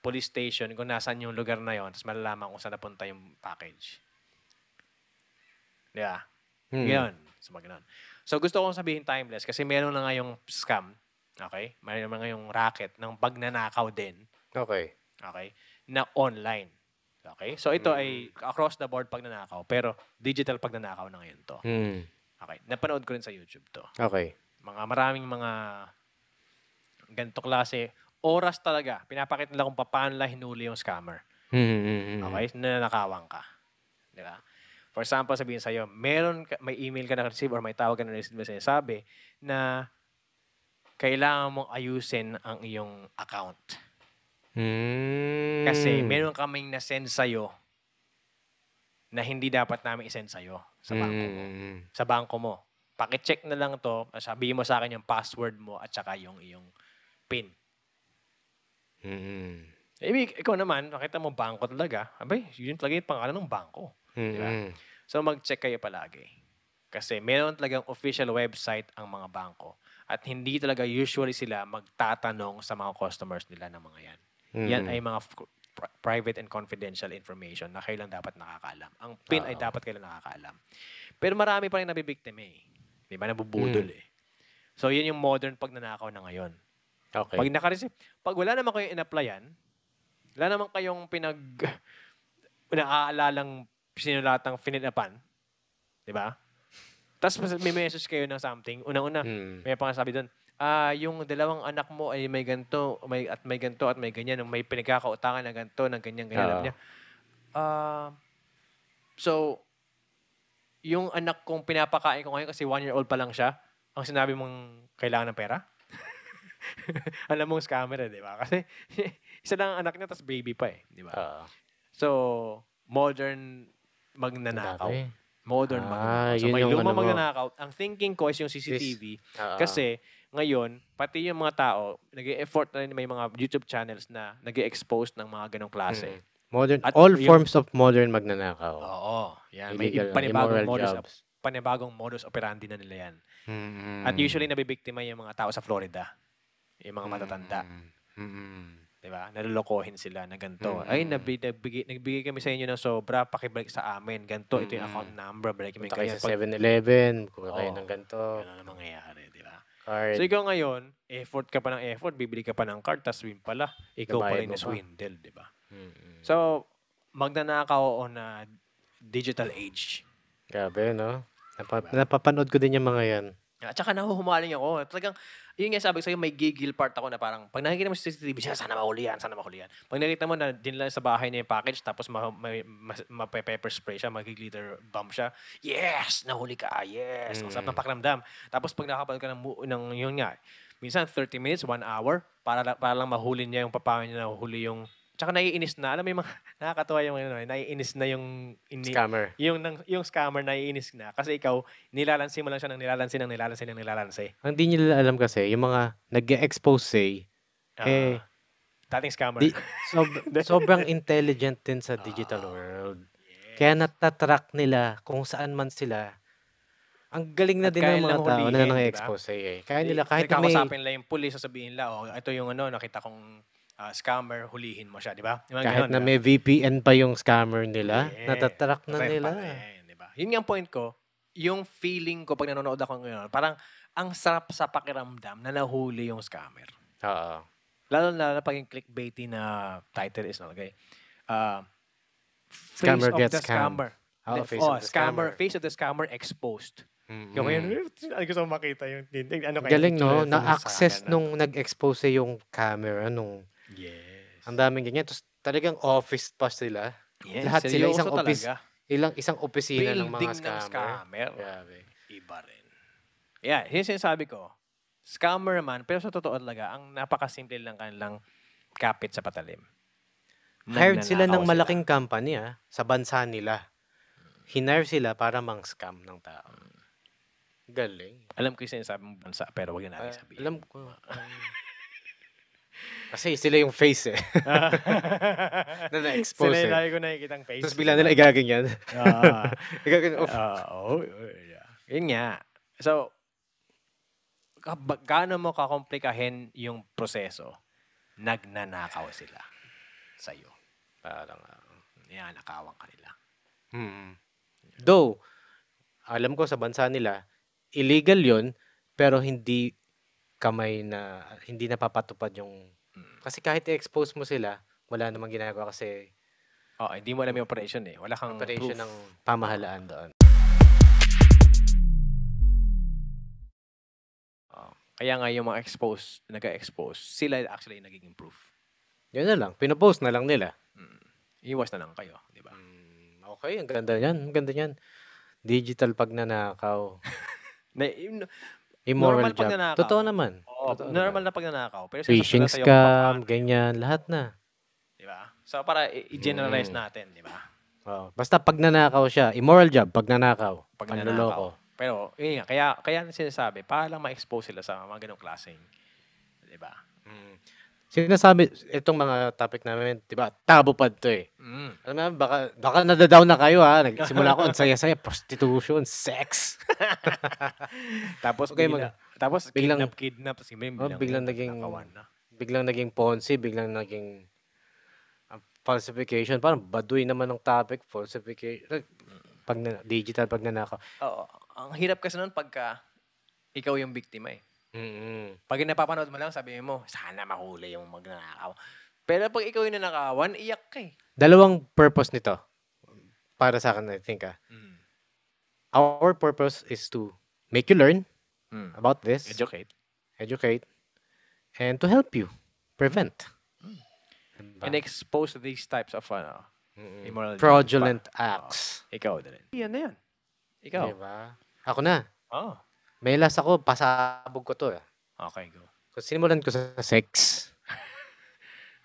Speaker 1: police station kung nasan yung lugar na yon tapos malalaman kung saan napunta yung package. Di ba?
Speaker 2: Mm.
Speaker 1: Ganon. So, mag ganon. So, gusto kong sabihin timeless kasi meron na nga yung scam. Okay? Meron na nga yung racket ng pagnanakaw din.
Speaker 2: Okay.
Speaker 1: Okay? Na online. Okay? So, ito ay across the board pagnanakaw. Pero, digital pagnanakaw na ngayon to.
Speaker 2: Mm.
Speaker 1: Okay? Napanood ko rin sa YouTube to.
Speaker 2: Okay.
Speaker 1: Mga maraming mga ganito klase. Oras talaga. Pinapakita nila kung paano nila hinuli yung scammer.
Speaker 2: Mm, mm, mm.
Speaker 1: Okay? Nananakawan ka. Di ba? For example, sabihin sa'yo, meron ka, may email ka na receive or may tawag ka na receive na sinasabi na kailangan mong ayusin ang iyong account.
Speaker 2: Mm.
Speaker 1: Kasi meron kaming na-send sa'yo na hindi dapat namin i-send sa'yo sa bangko mo.
Speaker 2: Mm.
Speaker 1: Sa bangko mo. Pakicheck na lang to. Sabihin mo sa akin yung password mo at saka yung iyong PIN.
Speaker 2: Mm.
Speaker 1: Eh, ikaw naman, nakita mo bangko talaga. Abay, yun talaga yung pangalan ng bangko.
Speaker 2: Mm.
Speaker 1: So mag-check kayo palagi. Kasi meron talagang official website ang mga bangko. At hindi talaga usually sila magtatanong sa mga customers nila ng mga yan. Yan
Speaker 2: Mm.
Speaker 1: ay mga f- pri- private and confidential information na kailan dapat nakakaalam. Ang PIN ay
Speaker 2: Oo.
Speaker 1: dapat kailan nakakaalam. Pero marami pa rin nabibiktima eh. Di ba? Nabubudol
Speaker 2: Mm.
Speaker 1: eh. So yun yung modern pagnanakaw na ngayon.
Speaker 2: Okay.
Speaker 1: Pag naka-receive, pag wala naman kayong in-applyan, wala naman kayong pinag naaalalang sinulatang fininapan, di ba? Tapos may message kayo ng something, unang-una,
Speaker 2: Mm.
Speaker 1: may pangasabi doon, ah, yung dalawang anak mo ay may ganto, may at may ganto at may ganyan, may pinagkakautangan na ganto, ng ganyan ganyan.
Speaker 2: Oo.
Speaker 1: Alam niya. Ah, so yung anak kong pinapakain ko ngayon kasi one year old pa lang siya, ang sinabi mong kailangan ng pera? Alam mong scammer eh, di ba? Kasi isa lang ang anak niya, tapos baby pa eh, di ba?
Speaker 2: Oo.
Speaker 1: So, modern magnanakaw. Modern
Speaker 2: Ah,
Speaker 1: magnanakaw. So, may lumang
Speaker 2: ano mo.
Speaker 1: magnanakaw. Ang thinking ko is yung CCTV.
Speaker 2: Oo.
Speaker 1: Kasi, ngayon, pati yung mga tao, nag effort na rin may mga YouTube channels na nag expose ng mga ganong klase.
Speaker 2: Mm. Modern,
Speaker 1: At
Speaker 2: all
Speaker 1: yung-
Speaker 2: forms of modern magnanakaw.
Speaker 1: Oo. Yan. May
Speaker 2: Illegal,
Speaker 1: panibagong modus,
Speaker 2: jobs.
Speaker 1: panibagong modus operandi na nila yan.
Speaker 2: Mm.
Speaker 1: At usually, nabibiktima yung mga tao sa Florida. Yung mga matatanda.
Speaker 2: Mm. Mm.
Speaker 1: Di ba? Nalolokohin sila na ganito.
Speaker 2: Mm.
Speaker 1: Ay, nabi, nagbigay, nagbigay kami sa inyo ng sobra, pakibalik sa amin. Ganito, ito yung
Speaker 2: Mm.
Speaker 1: account number. Balik kami
Speaker 2: kayo sa 7-Eleven, kuha kayo ng ganito,
Speaker 1: Ano na mangyayari, di ba?
Speaker 2: card.
Speaker 1: So, ikaw ngayon, effort ka pa ng effort, bibili ka pa ng card, tas win pala. Ikaw
Speaker 2: Babayad
Speaker 1: pala yung swindle, di ba?
Speaker 2: Mm.
Speaker 1: So, magnanakaw on a digital age.
Speaker 2: Grabe, no? Napa-
Speaker 1: Diba?
Speaker 2: napapanood ko din yung mga yan.
Speaker 1: At saka nahuhumaling ako. Talagang, Yun nga sabi ko sa'yo, may gigil part ako na parang, pag nakikita mo sa CCTV, siya, sana mahuli yan, sana mahuli yan. Pag nakita mo na din lang sa bahay niya yung package, tapos ma, may, mas- mape-pepper spray siya, mag-glitter bomb siya, yes, nahuli ka, yes. Ang sarap ng
Speaker 2: Mm.
Speaker 1: pakiramdam. Tapos pag nakapanood ka ng, ng yun nga, minsan 30 minutes, 1 hour, para, para lang mahuli niya yung papayo niya nahuli yung Tsaka naiinis na. Alam mo yung mga, nakakatawa yung ano, naiinis na yung, ini,
Speaker 2: Scammer.
Speaker 1: yung, nang, yung scammer naiinis na. Kasi ikaw, nilalansi mo lang siya ng nilalansi ng nilalansi ng nilalansi.
Speaker 2: Ang di nila alam kasi, yung mga nag-expose say, Eh,
Speaker 1: Ah, dating scammer.
Speaker 2: di, sob- sobrang intelligent din sa digital world. Kaya natatrack nila kung saan man sila. Ang galing na
Speaker 1: At
Speaker 2: din ng mga tao na
Speaker 1: hulihin, di ba?
Speaker 2: nang-expose eh. Kaya nila kahit may...
Speaker 1: Kakausapin nila yung pulis, sasabihin nila, oh, ito yung ano, nakita kong ah, scammer, hulihin mo siya, di ba? Yung
Speaker 2: Kahit
Speaker 1: ganun,
Speaker 2: na may VPN pa yung scammer nila,
Speaker 1: Yeah.
Speaker 2: natatrack na
Speaker 1: Masaya
Speaker 2: nila.
Speaker 1: pa rin, di ba? Yun nga ang point ko, yung feeling ko pag nanonood ako ngayon, parang ang sarap sa pakiramdam na nahuli yung scammer.
Speaker 2: Oo.
Speaker 1: Lalo na pag yung clickbaity na title is nalagay. Uh,
Speaker 2: Scammer
Speaker 1: face
Speaker 2: gets
Speaker 1: of the
Speaker 2: scammed.
Speaker 1: scammer. The-
Speaker 2: face
Speaker 1: oh,
Speaker 2: of the
Speaker 1: scammer.
Speaker 2: scammer.
Speaker 1: Face of the scammer exposed.
Speaker 2: Mm.
Speaker 1: Yung ngayon, ay gusto makita yung ano kaya
Speaker 2: Galing no, na-access
Speaker 1: scammer na-
Speaker 2: nung nag-expose yung camera nung
Speaker 1: Yes.
Speaker 2: ang daming ganyan. Tapos talagang office pa sila.
Speaker 1: yes.
Speaker 2: lahat sila isang office-
Speaker 1: talaga.
Speaker 2: Ilang isang opisina ng mga
Speaker 1: Building
Speaker 2: scammer.
Speaker 1: ng scammer.
Speaker 2: Grabe.
Speaker 1: Iba rin. Yeah, yun sinasabi ko. Scammer man, pero sa totoo talaga, ang napakasimple lang kanilang kapit sa patalim.
Speaker 2: Hired sila ng malaking company ah, sa bansa nila. Hinire sila para mang-scam ng tao. Galing.
Speaker 1: Alam ko yung sinasabi mong bansa, pero wag na natin
Speaker 2: Ah,
Speaker 1: sabihin.
Speaker 2: alam ko. um, kasi sila yung face eh. na na-expose
Speaker 1: Sila
Speaker 2: eh.
Speaker 1: yung lagi ko nakikita ang face.
Speaker 2: Tapos bigla nila igaganyan.
Speaker 1: Ah.
Speaker 2: igaganyan. Oof.
Speaker 1: Ah, oh, yeah. Yun nga. So, gaano mo kakomplikahin yung proseso, nagnanakaw sila sa'yo.
Speaker 2: Parang, ah,
Speaker 1: Yan, nakawang ka nila.
Speaker 2: hmm. Though, alam ko sa bansa nila, illegal yon pero hindi kamay na, hindi napapatupad yung,
Speaker 1: Mm.
Speaker 2: kasi kahit i-expose mo sila, wala namang ginagawa kasi
Speaker 1: Oh, hindi mo alam yung operation eh. Wala kang
Speaker 2: operation
Speaker 1: proof.
Speaker 2: ng pamahalaan doon.
Speaker 1: Oh. Kaya nga yung mga expose, nag-expose, sila actually yung nagiging proof.
Speaker 2: Yun na lang, pinopost na lang nila.
Speaker 1: Mm. Iwas na lang kayo, di ba?
Speaker 2: Mm, okay, ang ganda yan, ang ganda yan. Digital pagnanakaw.
Speaker 1: Na, yun-
Speaker 2: Immoral
Speaker 1: Normal
Speaker 2: job.
Speaker 1: pagnanakaw.
Speaker 2: Totoo naman.
Speaker 1: Oo,
Speaker 2: Totoo
Speaker 1: normal
Speaker 2: naman.
Speaker 1: na pagnanakaw. Pero
Speaker 2: Phishing
Speaker 1: sinasabi ko sa'yo
Speaker 2: scam,
Speaker 1: kung paano,
Speaker 2: ganyan, lahat na.
Speaker 1: Di ba? So, para i- i-generalize
Speaker 2: Mm.
Speaker 1: natin, di ba?
Speaker 2: Oh, basta pag nanakaw siya, immoral job, pag nanakaw,
Speaker 1: Pag nanakaw. Pero, yun nga, kaya, kaya sinasabi, para lang ma-expose sila sa mga ganong klaseng, di ba?
Speaker 2: Mm. Sinasabi, itong mga topic namin, di ba, tabo pa to eh.
Speaker 1: Mm.
Speaker 2: Alam mo, baka, baka nadadown na kayo ha. Nagsimula ko, ang saya-saya, prostitution, sex.
Speaker 1: Tapos,
Speaker 2: Okay,
Speaker 1: bigla, tapos
Speaker 2: biglang-
Speaker 1: kidnap, kidnap, tapos biglang,
Speaker 2: Oh, biglang naging-
Speaker 1: nakawan na.
Speaker 2: Biglang naging Ponzi, biglang naging ah, falsification. Parang baduy naman ng topic, falsification. Pag na, digital pag nanakaw.
Speaker 1: Oo. Ang hirap kasi nun pagka ikaw yung biktima eh.
Speaker 2: Mm-mm.
Speaker 1: Pag napapanood mo lang, sabi mo, sana mahuli yung magnanakaw. Pero pag ikaw yung nanakawan, iyak ka eh.
Speaker 2: Dalawang purpose nito. Para sa akin, I think ah.
Speaker 1: Mm.
Speaker 2: Our purpose is to make you learn
Speaker 1: Mm.
Speaker 2: about this,
Speaker 1: Educate.
Speaker 2: educate, and to help you prevent. Diba?
Speaker 1: And expose these types of ano,
Speaker 2: Mm-mm.
Speaker 1: immoral
Speaker 2: fraudulent
Speaker 1: pa.
Speaker 2: acts.
Speaker 1: Oo. ikaw din. Yan na yan. Ikaw.
Speaker 2: Diba? Ako na.
Speaker 1: Oh.
Speaker 2: May last ako, pasabog ko to. Eh.
Speaker 1: Okay, go.
Speaker 2: Kung sinimulan ko sa sex,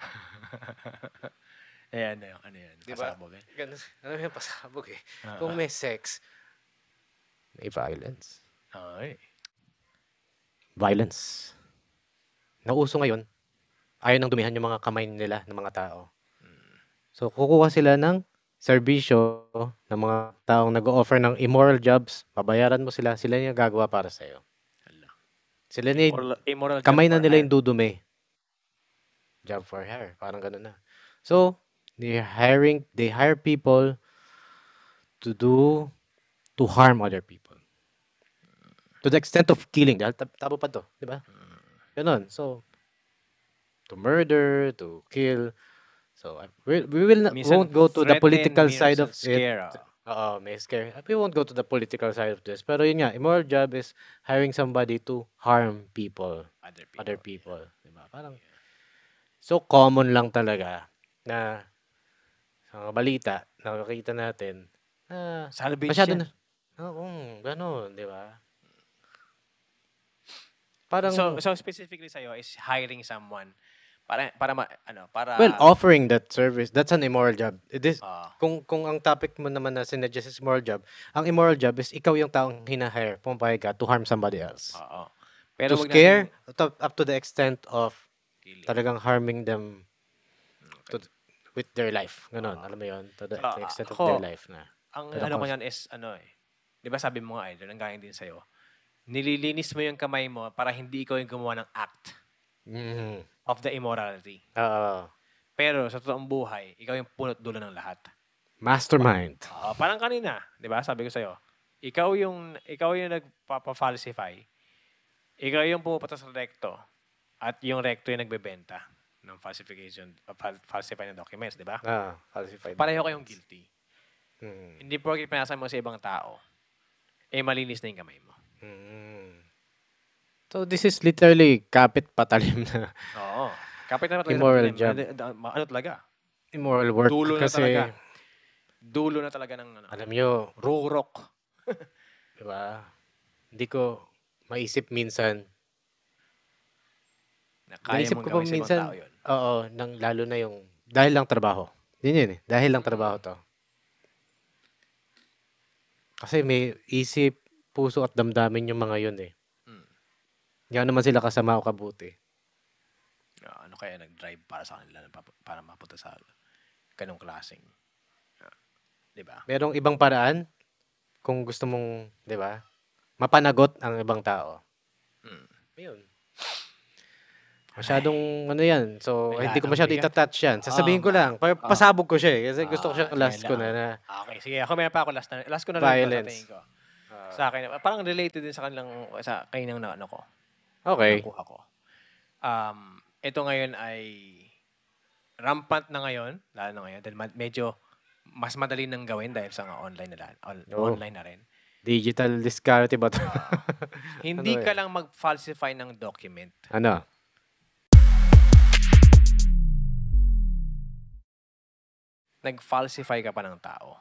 Speaker 1: Ayan na yung ano yan.
Speaker 2: Di ba?
Speaker 1: Pasabog eh.
Speaker 2: ganun, ano yung pasabog eh.
Speaker 1: Ah,
Speaker 2: Kung may sex, may violence.
Speaker 1: Okay.
Speaker 2: Violence. Nauso ngayon, ayaw nang dumihan yung mga kamay nila ng mga tao. So, kukuha sila ng serbisyo ng mga taong nag-offer ng immoral jobs, babayaran mo sila, sila yung gagawa para sa'yo.
Speaker 1: Hala.
Speaker 2: Sila ni
Speaker 1: Immoral, immoral
Speaker 2: kamay na nila yung dudumi. Job for hire. Parang ganun na. So, they're hiring, they hire people to do, to harm other people. To the extent of killing. Dahil tab- tabo pa to. Di ba? Ganun. So, to murder, to kill. So, we, we will not, won't go to the political side of it.
Speaker 1: scare, ah.
Speaker 2: Oo, may scare. We won't go to the political side of this. Pero yun nga, immoral job is hiring somebody to harm people,
Speaker 1: Other people.
Speaker 2: other people. Diba? Parang, so common lang talaga na sa mga balita, nakakita natin na
Speaker 1: Salvation.
Speaker 2: masyado na, oo, mm, ganun, di ba? Parang,
Speaker 1: so, so specifically sa'yo is hiring someone para, para ma, ano, para...
Speaker 2: well, offering that service, that's an immoral job. It is,
Speaker 1: Ah,
Speaker 2: kung kung ang topic mo naman na sinuggest is immoral job, ang immoral job is ikaw yung taong hinahire, pumapayag ka to harm somebody else.
Speaker 1: oo.
Speaker 2: to
Speaker 1: wag
Speaker 2: scare,
Speaker 1: natin
Speaker 2: up, up to the extent of
Speaker 1: killing.
Speaker 2: talagang harming them to, with their life. Ganon, alam mo yun? To the,
Speaker 1: Ah,
Speaker 2: extent of
Speaker 1: ako,
Speaker 2: their life na.
Speaker 1: Ang
Speaker 2: Pero
Speaker 1: ano ko yan is, ano eh, di ba sabi mo nga, idol, ang galing din sa'yo, nililinis mo yung kamay mo para hindi ikaw yung gumawa ng act
Speaker 2: Mm.
Speaker 1: of the immorality.
Speaker 2: Oo.
Speaker 1: Pero sa totoong buhay, ikaw yung punot dulo ng lahat.
Speaker 2: mastermind.
Speaker 1: Ah, parang kanina, 'di ba? Sabi ko sa ikaw yung ikaw yung nagpapa-falsify. Ikaw yung pumupunta sa recto at yung recto yung nagbebenta ng falsification, uh, fal- falsify ng documents, 'di ba?
Speaker 2: Ah, falsified.
Speaker 1: Pareho kayong guilty.
Speaker 2: Mm.
Speaker 1: Hindi porket pinasa mo sa ibang tao, eh malinis na yung kamay mo.
Speaker 2: Mm. So this is literally kapit patalim na
Speaker 1: Oo. Kapit na talaga.
Speaker 2: Immoral job.
Speaker 1: Ano, talaga?
Speaker 2: immoral work
Speaker 1: Dulo na
Speaker 2: kasi
Speaker 1: talaga. Dulo na talaga ng ano,
Speaker 2: alam nyo,
Speaker 1: rurok.
Speaker 2: di ba? Hindi ko maisip minsan
Speaker 1: Na kaya
Speaker 2: Naisip
Speaker 1: mong
Speaker 2: ko pa
Speaker 1: gawin sa ibang
Speaker 2: minsan,
Speaker 1: tao yun.
Speaker 2: Oo, nang lalo na yung dahil lang trabaho. Yun yun eh. Dahil lang trabaho to. Kasi may isip, puso at damdamin yung mga yun eh.
Speaker 1: Mm.
Speaker 2: Hindi naman sila kasama o kabuti.
Speaker 1: Ah, ano kaya nag-drive para sa kanila para mapunta sa ganong klaseng. ah, 'Di ba?
Speaker 2: Merong ibang paraan kung gusto mong, di ba, mapanagot ang ibang tao.
Speaker 1: Mm.
Speaker 2: Ayun. Masyadong ano yan. So,
Speaker 1: May
Speaker 2: hindi ko masyado itatouch yan. Sasabihin
Speaker 1: Oo,
Speaker 2: ko lang. Pa-
Speaker 1: Oo.
Speaker 2: pasabog ko siya eh. Kasi gusto ko
Speaker 1: Ah,
Speaker 2: siya last ko na. na
Speaker 1: Okay, sige. Ako meron pa ako last na. Last ko na lang
Speaker 2: Violence.
Speaker 1: ko. Sa akin, parang related din sa kanilang, sa kaninang na ano ko.
Speaker 2: okay.
Speaker 1: Nakuha ko. Um, ito ngayon ay rampant na ngayon, lalo na ngayon, dahil medyo mas madali nang gawin dahil sa nga online na, on-
Speaker 2: Oo.
Speaker 1: online na rin.
Speaker 2: Digital disparity ba to?
Speaker 1: Hindi
Speaker 2: Ano
Speaker 1: ka
Speaker 2: eh?
Speaker 1: lang mag-falsify ng document.
Speaker 2: ano?
Speaker 1: Nag-falsify ka pa ng tao.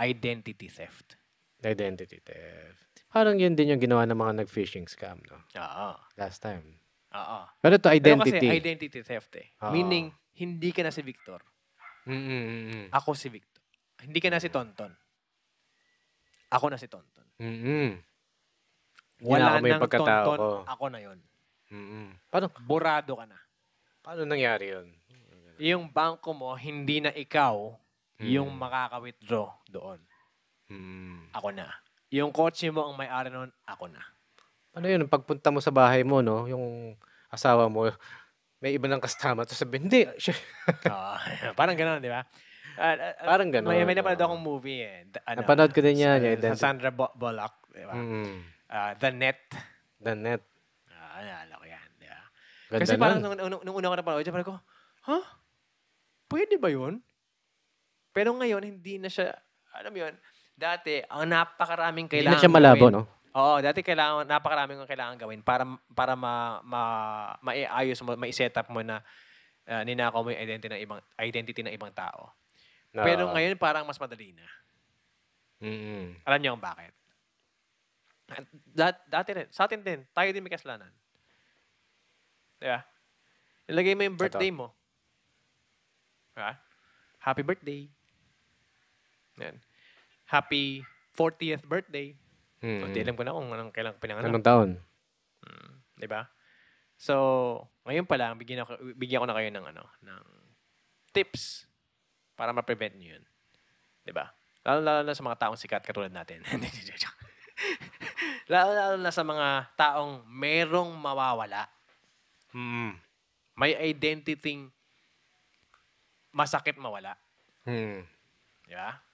Speaker 1: Identity theft.
Speaker 2: Identity theft. Parang yun din yung ginawa ng mga nag-phishing scam, no?
Speaker 1: Oo.
Speaker 2: Last time.
Speaker 1: Oo.
Speaker 2: Pero
Speaker 1: Pero
Speaker 2: identity.
Speaker 1: kasi identity theft eh.
Speaker 2: Oo.
Speaker 1: Meaning, hindi ka na si Victor.
Speaker 2: Mm-mm.
Speaker 1: Ako si Victor. Hindi ka na si Tonton. Ako na si Tonton.
Speaker 2: Mm-mm.
Speaker 1: Wala
Speaker 2: Hindi na ako may
Speaker 1: nang Tonton,
Speaker 2: ko.
Speaker 1: ako na yon.
Speaker 2: Mm-mm. Paano,
Speaker 1: Burado ka na.
Speaker 2: paano nangyari yun?
Speaker 1: Yung bangko mo, hindi na ikaw yung
Speaker 2: Mm.
Speaker 1: makaka-withdraw doon.
Speaker 2: Mm.
Speaker 1: Ako na. Yung kotse mo ang may-ari noon, ako na.
Speaker 2: Ano yun, pagpunta mo sa bahay mo, no? Yung asawa mo, may iba ng kasama. Tapos sabi, hindi.
Speaker 1: Ah, parang gano'n, di ba? Ah, ah,
Speaker 2: Parang ganun.
Speaker 1: May, may napanood
Speaker 2: oo.
Speaker 1: akong movie eh. Da- ano,
Speaker 2: Napanood ko din yan,
Speaker 1: sa-
Speaker 2: yung
Speaker 1: Sa. Sandra Bo- Bullock, di ba?
Speaker 2: Mm.
Speaker 1: Ah, The Net.
Speaker 2: The net.
Speaker 1: Ah, naalala ko yan, di ba?
Speaker 2: Ganda
Speaker 1: Kasi
Speaker 2: nun.
Speaker 1: parang nung, nung, nung una ko napanood, parang ko, huh? Pwede ba yun? Pero ngayon, hindi na siya, alam mo yun, dati, ang napakaraming
Speaker 2: Hindi
Speaker 1: kailangan
Speaker 2: na siya malabo,
Speaker 1: gawin.
Speaker 2: no?
Speaker 1: Oo, dati kailangan, napakaraming kong kailangan gawin para, para ma, ma, maiayos mo, mai-set up mo na uh, ninakaw mo yung identity ng ibang, identity ng ibang tao. Pero
Speaker 2: Oo.
Speaker 1: ngayon, parang mas madali na.
Speaker 2: Mm-mm.
Speaker 1: Alam niyo kung bakit? Dat, dati rin, sa atin din, tayo din may kasalanan. Di ba? Ilagay mo yung birthday mo. Diba? Happy birthday. Yan. Happy 40th birthday.
Speaker 2: Mm.
Speaker 1: Hindi alam ko na kung anong kailang pinanganak.
Speaker 2: Anong taon?
Speaker 1: Mm, 'di ba? So, ngayon pa lang bigyan ako bigyan ko na kayo ng ano, ng tips para ma-prevent niyo 'yun. 'Di ba? Lalo, lalo na sa mga taong sikat katulad natin. lalo, lalo na sa mga taong merong mawawala.
Speaker 2: Mm.
Speaker 1: May identity masakit mawala.
Speaker 2: Mm.
Speaker 1: Di ba?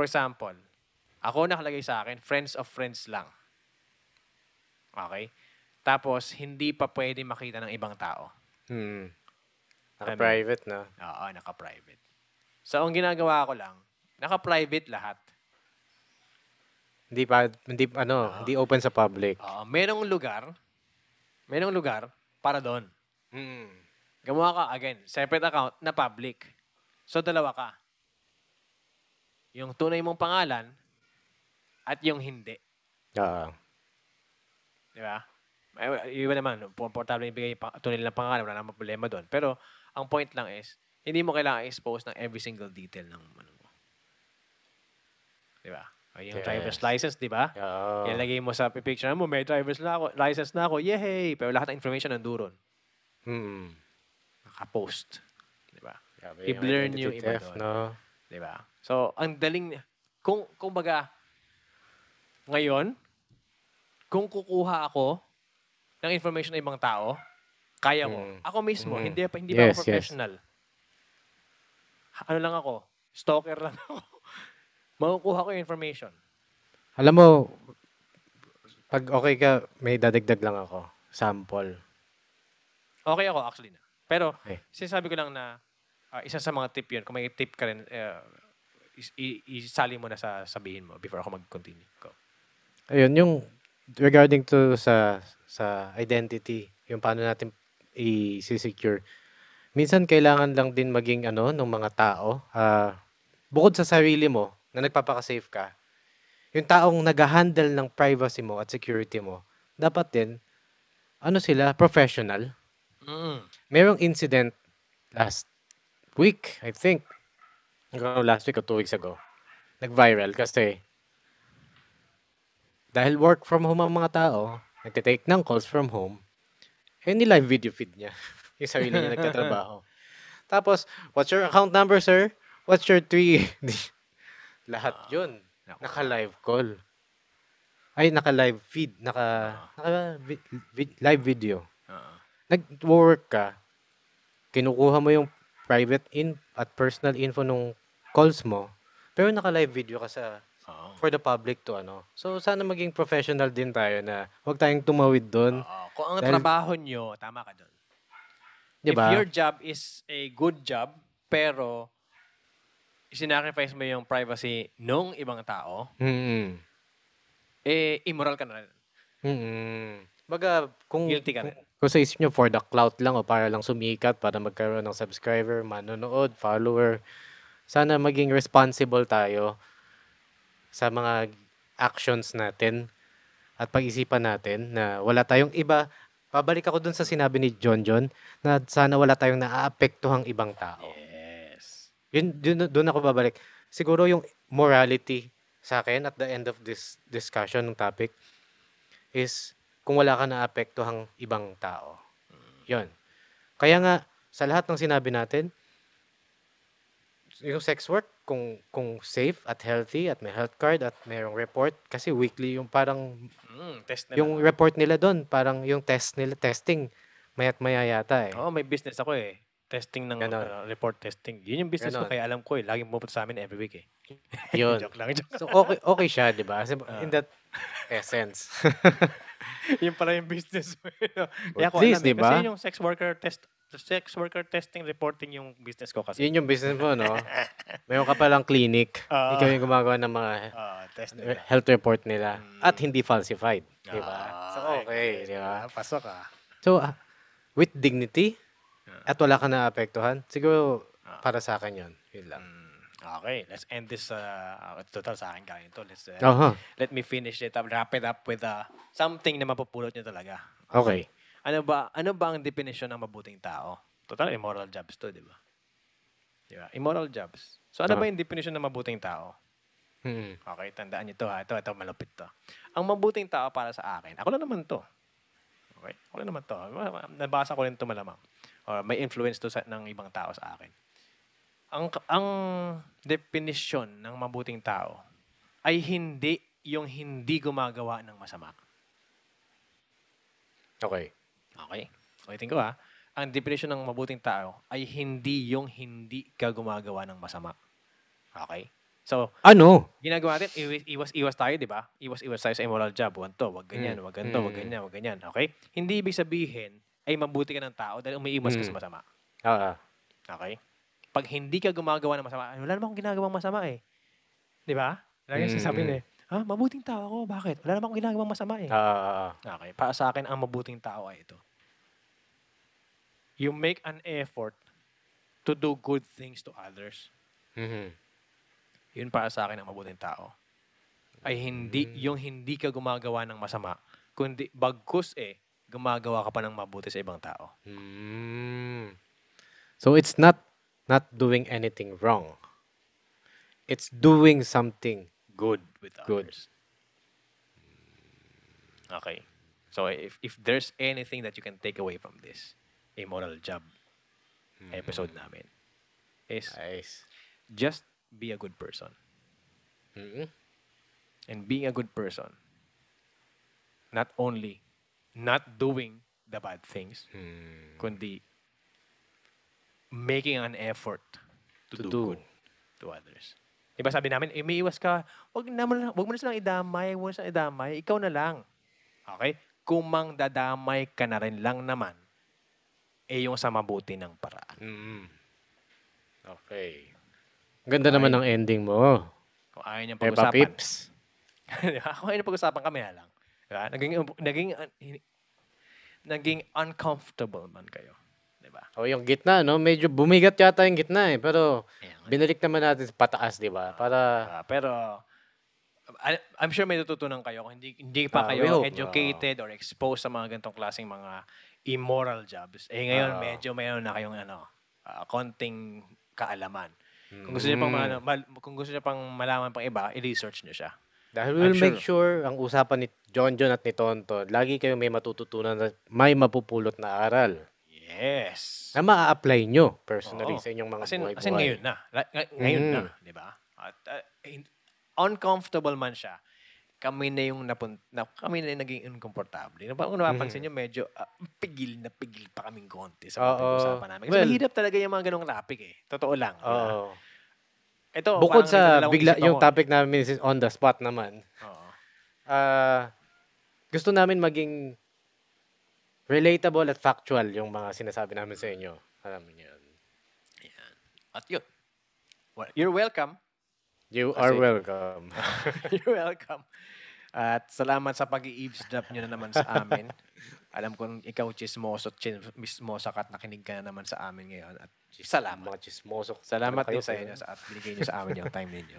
Speaker 1: For example, ako nakalagay sa akin, friends of friends lang. Okay? Tapos, hindi pa pwede makita ng ibang tao.
Speaker 2: Mm.
Speaker 1: Mo?
Speaker 2: Naka-private na.
Speaker 1: Oo, naka-private. So, ang ginagawa ko lang, Naka-private lahat.
Speaker 2: Hindi pa, hindi, ano, hindi open sa public.
Speaker 1: Oo, merong lugar, merong lugar para doon.
Speaker 2: Mm.
Speaker 1: Gumawa ka, again, separate account na public. So, dalawa ka. Yung tunay mong pangalan at yung hindi.
Speaker 2: Oo.
Speaker 1: Di ba? Ay, Iba naman, komportable yung pa- tunay nilang pangalan, wala namang problema doon. Pero, ang point lang is, hindi mo kailangan expose ng every single detail ng ano mo. Di ba? Ay, Yung
Speaker 2: Yes.
Speaker 1: driver's license, di ba?
Speaker 2: Oo.
Speaker 1: Ilagay mo sa picture mo, may driver's la- license na ako, yay! Pero lahat ng information nanduron.
Speaker 2: Mm.
Speaker 1: Nakapost. Di ba?
Speaker 2: Grabe
Speaker 1: I-blur
Speaker 2: yung
Speaker 1: iba doon.
Speaker 2: no?
Speaker 1: Di ba? So, ang daling, kung, kung baga, ngayon, kung kukuha ako ng information ng ibang tao, kaya ko.
Speaker 2: Mm.
Speaker 1: Ako mismo,
Speaker 2: Mm.
Speaker 1: hindi, pa hindi ba
Speaker 2: Yes,
Speaker 1: ako
Speaker 2: yes.
Speaker 1: professional. Ha- Ano lang ako, stalker lang ako. Makukuha ko yung information.
Speaker 2: Alam mo, pag okay ka, may dadagdag lang ako. Sample.
Speaker 1: Okay ako actually na. Pero,
Speaker 2: Okay.
Speaker 1: sinasabi ko lang na ah, isa sa mga tip yun, kung may tip ka rin, eh, is- i- isali mo na sa sabihin mo before ako mag-continue. Go.
Speaker 2: Ayun, yung regarding to sa sa identity, yung paano natin i-secure. Minsan kailangan lang din maging ano ng mga tao, ah, bukod sa sarili mo na nagpapaka-safe ka, yung taong nag-handle ng privacy mo at security mo, dapat din ano sila, professional.
Speaker 1: Mm.
Speaker 2: Merong incident last week, I think. Last week o two weeks ago. Nag-viral kasi dahil work from home ang mga tao, nagtitake ng calls from home, eh ni-live video feed niya. yung sarili niya nagtatrabaho. Tapos, what's your account number, sir? What's your three? Lahat yun. Naka-live call. Ay, naka-live feed. Naka, naka vi- vi- live video
Speaker 1: Oo.
Speaker 2: nag-work ka, kinukuha mo yung private in at personal info nung calls mo, pero naka-live video ka sa
Speaker 1: Oo.
Speaker 2: for the public to ano. So sana maging professional din tayo na huwag tayong tumawid doon,
Speaker 1: Oo. Kung ang
Speaker 2: Dahil-
Speaker 1: trabaho nyo, tama ka doon.
Speaker 2: 'di ba?
Speaker 1: If your job is a good job, pero sinacrifice mo yung privacy nung ibang tao,
Speaker 2: Mm.
Speaker 1: eh, immoral ka na rin.
Speaker 2: Mm. Baga kung
Speaker 1: Guilty ka rin.
Speaker 2: Kung sa isip nyo for the clout lang o para lang sumikat, para magkaroon ng subscriber, manonood, follower, sana maging responsible tayo sa mga actions natin at pag-isipan natin na wala tayong iba. Pabalik ako dun sa sinabi ni John John na sana wala tayong naaapektuhang ibang tao.
Speaker 1: Yes.
Speaker 2: Yun, dun, dun ako babalik. Siguro yung morality sa akin at the end of this discussion ng topic is kung wala ka naapektuhang ibang tao. Yun. Kaya nga, sa lahat ng sinabi natin, yung sex work, kung kung safe at healthy at may health card at mayroong report kasi weekly yung parang
Speaker 1: Mm, test na
Speaker 2: yung report nila doon parang yung test nila testing mayat maya yata eh.
Speaker 1: Oo, may business ako eh. Testing ng ano, report testing. Yun yung business ko,
Speaker 2: Ganon.
Speaker 1: kaya alam ko eh. Laging pupunta sa amin every week eh.
Speaker 2: Yun.
Speaker 1: joke lang, joke.
Speaker 2: So okay okay siya, 'di ba?
Speaker 1: Ah.
Speaker 2: In that essence.
Speaker 1: yun pala yung business mo. eh, no? Kaya ko
Speaker 2: least,
Speaker 1: alam eh.
Speaker 2: di ba?
Speaker 1: Kasi yung sex worker test sex worker testing reporting yung business ko kasi.
Speaker 2: Yun yung business mo, no? Mayroon ka palang clinic.
Speaker 1: Oo.
Speaker 2: Ikaw yung gumagawa ng mga
Speaker 1: Ah, test nila.
Speaker 2: health report nila.
Speaker 1: Mm.
Speaker 2: At hindi falsified. Di ba?
Speaker 1: Ah,
Speaker 2: So, okay. Di ba?
Speaker 1: Pasok ah.
Speaker 2: So, ah, with dignity,
Speaker 1: Ah.
Speaker 2: at wala ka naapektuhan, siguro
Speaker 1: Ah.
Speaker 2: para sa akin yun. Yun lang.
Speaker 1: Mm, okay, let's end this. Uh, total sa akin galing to. Let's, uh,
Speaker 2: Aha.
Speaker 1: let me finish it up. Wrap it up with uh, something na mapupulot nyo talaga.
Speaker 2: Okay.
Speaker 1: Ano ba ano ba ang definition ng mabuting tao? Total immoral jobs to, di ba? Di ba? Immoral jobs. So ano
Speaker 2: Ah.
Speaker 1: ba yung definition ng mabuting tao?
Speaker 2: Mm.
Speaker 1: Okay, tandaan niyo to ha. Ito, ito, malupit to. Ang mabuting tao para sa akin, ako lang naman to. Okay? Ako lang naman to. Nabasa ko rin to malamang. Or may influence to sa, ng ibang tao sa akin. Ang, ang definition ng mabuting tao ay hindi yung hindi gumagawa ng masama.
Speaker 2: Okay.
Speaker 1: Okay. Ulitin ko ha. Ang definition ng mabuting tao ay hindi yung hindi ka gumagawa ng masama. Okay? So,
Speaker 2: Ano?
Speaker 1: ginagawa natin, iwas, iwas, iwas tayo, di ba? Iwas, iwas tayo sa immoral job. Huwag to, wag ganyan,
Speaker 2: Mm.
Speaker 1: wag ganito, wag
Speaker 2: Mm.
Speaker 1: ganyan, wag ganyan. Okay? Hindi ibig sabihin ay mabuti ka ng tao dahil umiiwas ka
Speaker 2: Mm.
Speaker 1: sa masama.
Speaker 2: Ah,
Speaker 1: Okay? Pag hindi ka gumagawa ng masama, wala namang ginagawang masama eh. Di ba? Lagi
Speaker 2: Mm,
Speaker 1: sinasabi
Speaker 2: mm.
Speaker 1: nila, ah, mabuting tao ako. Bakit? Wala namang ginagawang masama eh.
Speaker 2: Ah, ah.
Speaker 1: Okay, para sa akin, ang mabuting tao ay ito. You make an effort to do good things to others.
Speaker 2: Mhm.
Speaker 1: Yun para sa akin ang mabuting tao. Ay hindi, yung hindi ka gumagawa ng masama, kundi bagkus eh, gumagawa ka pa ng mabuti sa ibang tao.
Speaker 2: Mm. So it's not not doing anything wrong. It's doing something good.
Speaker 1: with
Speaker 2: Good.
Speaker 1: others. Okay. So if if there's anything that you can take away from this immoral job episode namin is
Speaker 2: Nice.
Speaker 1: just be a good person.
Speaker 2: Mhm.
Speaker 1: And being a good person, not only not doing the bad things,
Speaker 2: Hmm.
Speaker 1: kundi making an effort to,
Speaker 2: To
Speaker 1: do,
Speaker 2: do.
Speaker 1: good to others. Diba sabi namin, eh, may iwas ka, wag, na, mo wag mo na silang idamay, wag mo na silang idamay, ikaw na lang. Okay? Kung mang dadamay ka na rin lang naman, eh yung sa mabuti ng paraan.
Speaker 2: Mm. Okay. Ganda naman ng ending mo.
Speaker 1: Kung ayaw niyang
Speaker 2: Peppa
Speaker 1: pag-usapan.
Speaker 2: Pips.
Speaker 1: Diba? Kung ayaw niyang pag-usapan kami na lang. Diba? Naging, naging, naging uncomfortable man kayo. Diba?
Speaker 2: O yung gitna, no? Medyo bumigat yata yung gitna eh. Pero
Speaker 1: Ayan.
Speaker 2: binalik naman natin sa pataas, di ba? Para,
Speaker 1: Ah, pero I- I'm sure may natutunan kayo kung hindi hindi pa
Speaker 2: Ah, we
Speaker 1: kayo educated or exposed sa mga ganitong klaseng mga immoral jobs. Eh ngayon
Speaker 2: Ah.
Speaker 1: medyo mayroon na kayong ano, ah, konting kaalaman. Kung gusto niyo pang
Speaker 2: Mm.
Speaker 1: ma- mal- kung gusto niyo pang malaman pang iba, i-research niyo siya.
Speaker 2: Dahil we'll make sure ang usapan ni John John at ni Tonton, lagi kayo may matututunan at may mapupulot na aral
Speaker 1: Yes.
Speaker 2: na maa-apply nyo personally
Speaker 1: Oo.
Speaker 2: sa inyong mga
Speaker 1: As in,
Speaker 2: buhay-buhay.
Speaker 1: as in ngayon na. La- ng- ngayon
Speaker 2: Mm.
Speaker 1: na, di ba? At uh, in- uncomfortable man siya, kami na yung napun na, kami na yung naging uncomfortable. Na, kung napapansin nyo, medyo ah, pigil na pigil pa kaming konti sa mga.
Speaker 2: Oo.
Speaker 1: pag-usapan namin. Kasi
Speaker 2: Well-
Speaker 1: mahirap talaga yung mga ganong topic eh. Totoo lang. di ba?
Speaker 2: Oo.
Speaker 1: Ito,
Speaker 2: Bukod
Speaker 1: parang
Speaker 2: sa
Speaker 1: nagdadalawang
Speaker 2: bigla
Speaker 1: isip
Speaker 2: yung
Speaker 1: ako.
Speaker 2: topic namin is on the spot naman.
Speaker 1: Oo.
Speaker 2: Ah, gusto namin maging relatable at factual yung mga sinasabi namin sa inyo. Alam niyo yun.
Speaker 1: Ayan. At yun. Well, you're welcome.
Speaker 2: You
Speaker 1: Kasi-
Speaker 2: are welcome.
Speaker 1: You're welcome. At salamat sa pag-i-eavesdrop nyo na naman sa amin. Alam ko ikaw chismoso, chismosa ka at nakinig ka na naman sa amin ngayon. At salamat.
Speaker 2: mga chismoso.
Speaker 1: Salamat
Speaker 2: Kayo
Speaker 1: din sa inyo sa at binigay nyo sa amin yung time ninyo.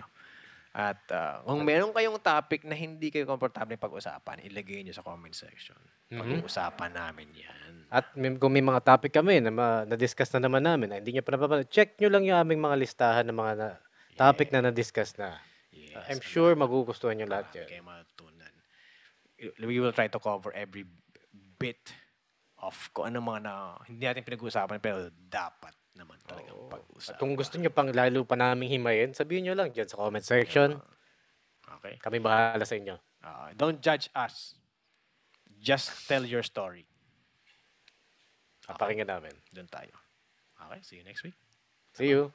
Speaker 1: At ah, kung meron kayong topic na hindi kayo komportable pag-usapan, ilagay nyo sa comment section. Pag-uusapan namin yan.
Speaker 2: At may, kung may mga topic kami na ma- na-discuss na naman namin na hindi nyo pa napapanood, check nyo lang yung aming mga listahan ng mga na- topic na na-discuss na.
Speaker 1: Yes.
Speaker 2: I'm sure magugustuhan nyo lahat yan.
Speaker 1: Kaya matutunan. We will try to cover every bit of kung ano mga na hindi natin pinag-uusapan pero dapat naman talagang
Speaker 2: At
Speaker 1: pag-usapan.
Speaker 2: kung gusto nyo pang lalo pa naming himayin, sabihin nyo lang dyan sa comment section.
Speaker 1: Okay?
Speaker 2: Kami bahala sa inyo.
Speaker 1: Uh, don't judge us. Just tell your story.
Speaker 2: Papakinggan namin.
Speaker 1: Doon tayo. Okay, see you next week.
Speaker 2: See you.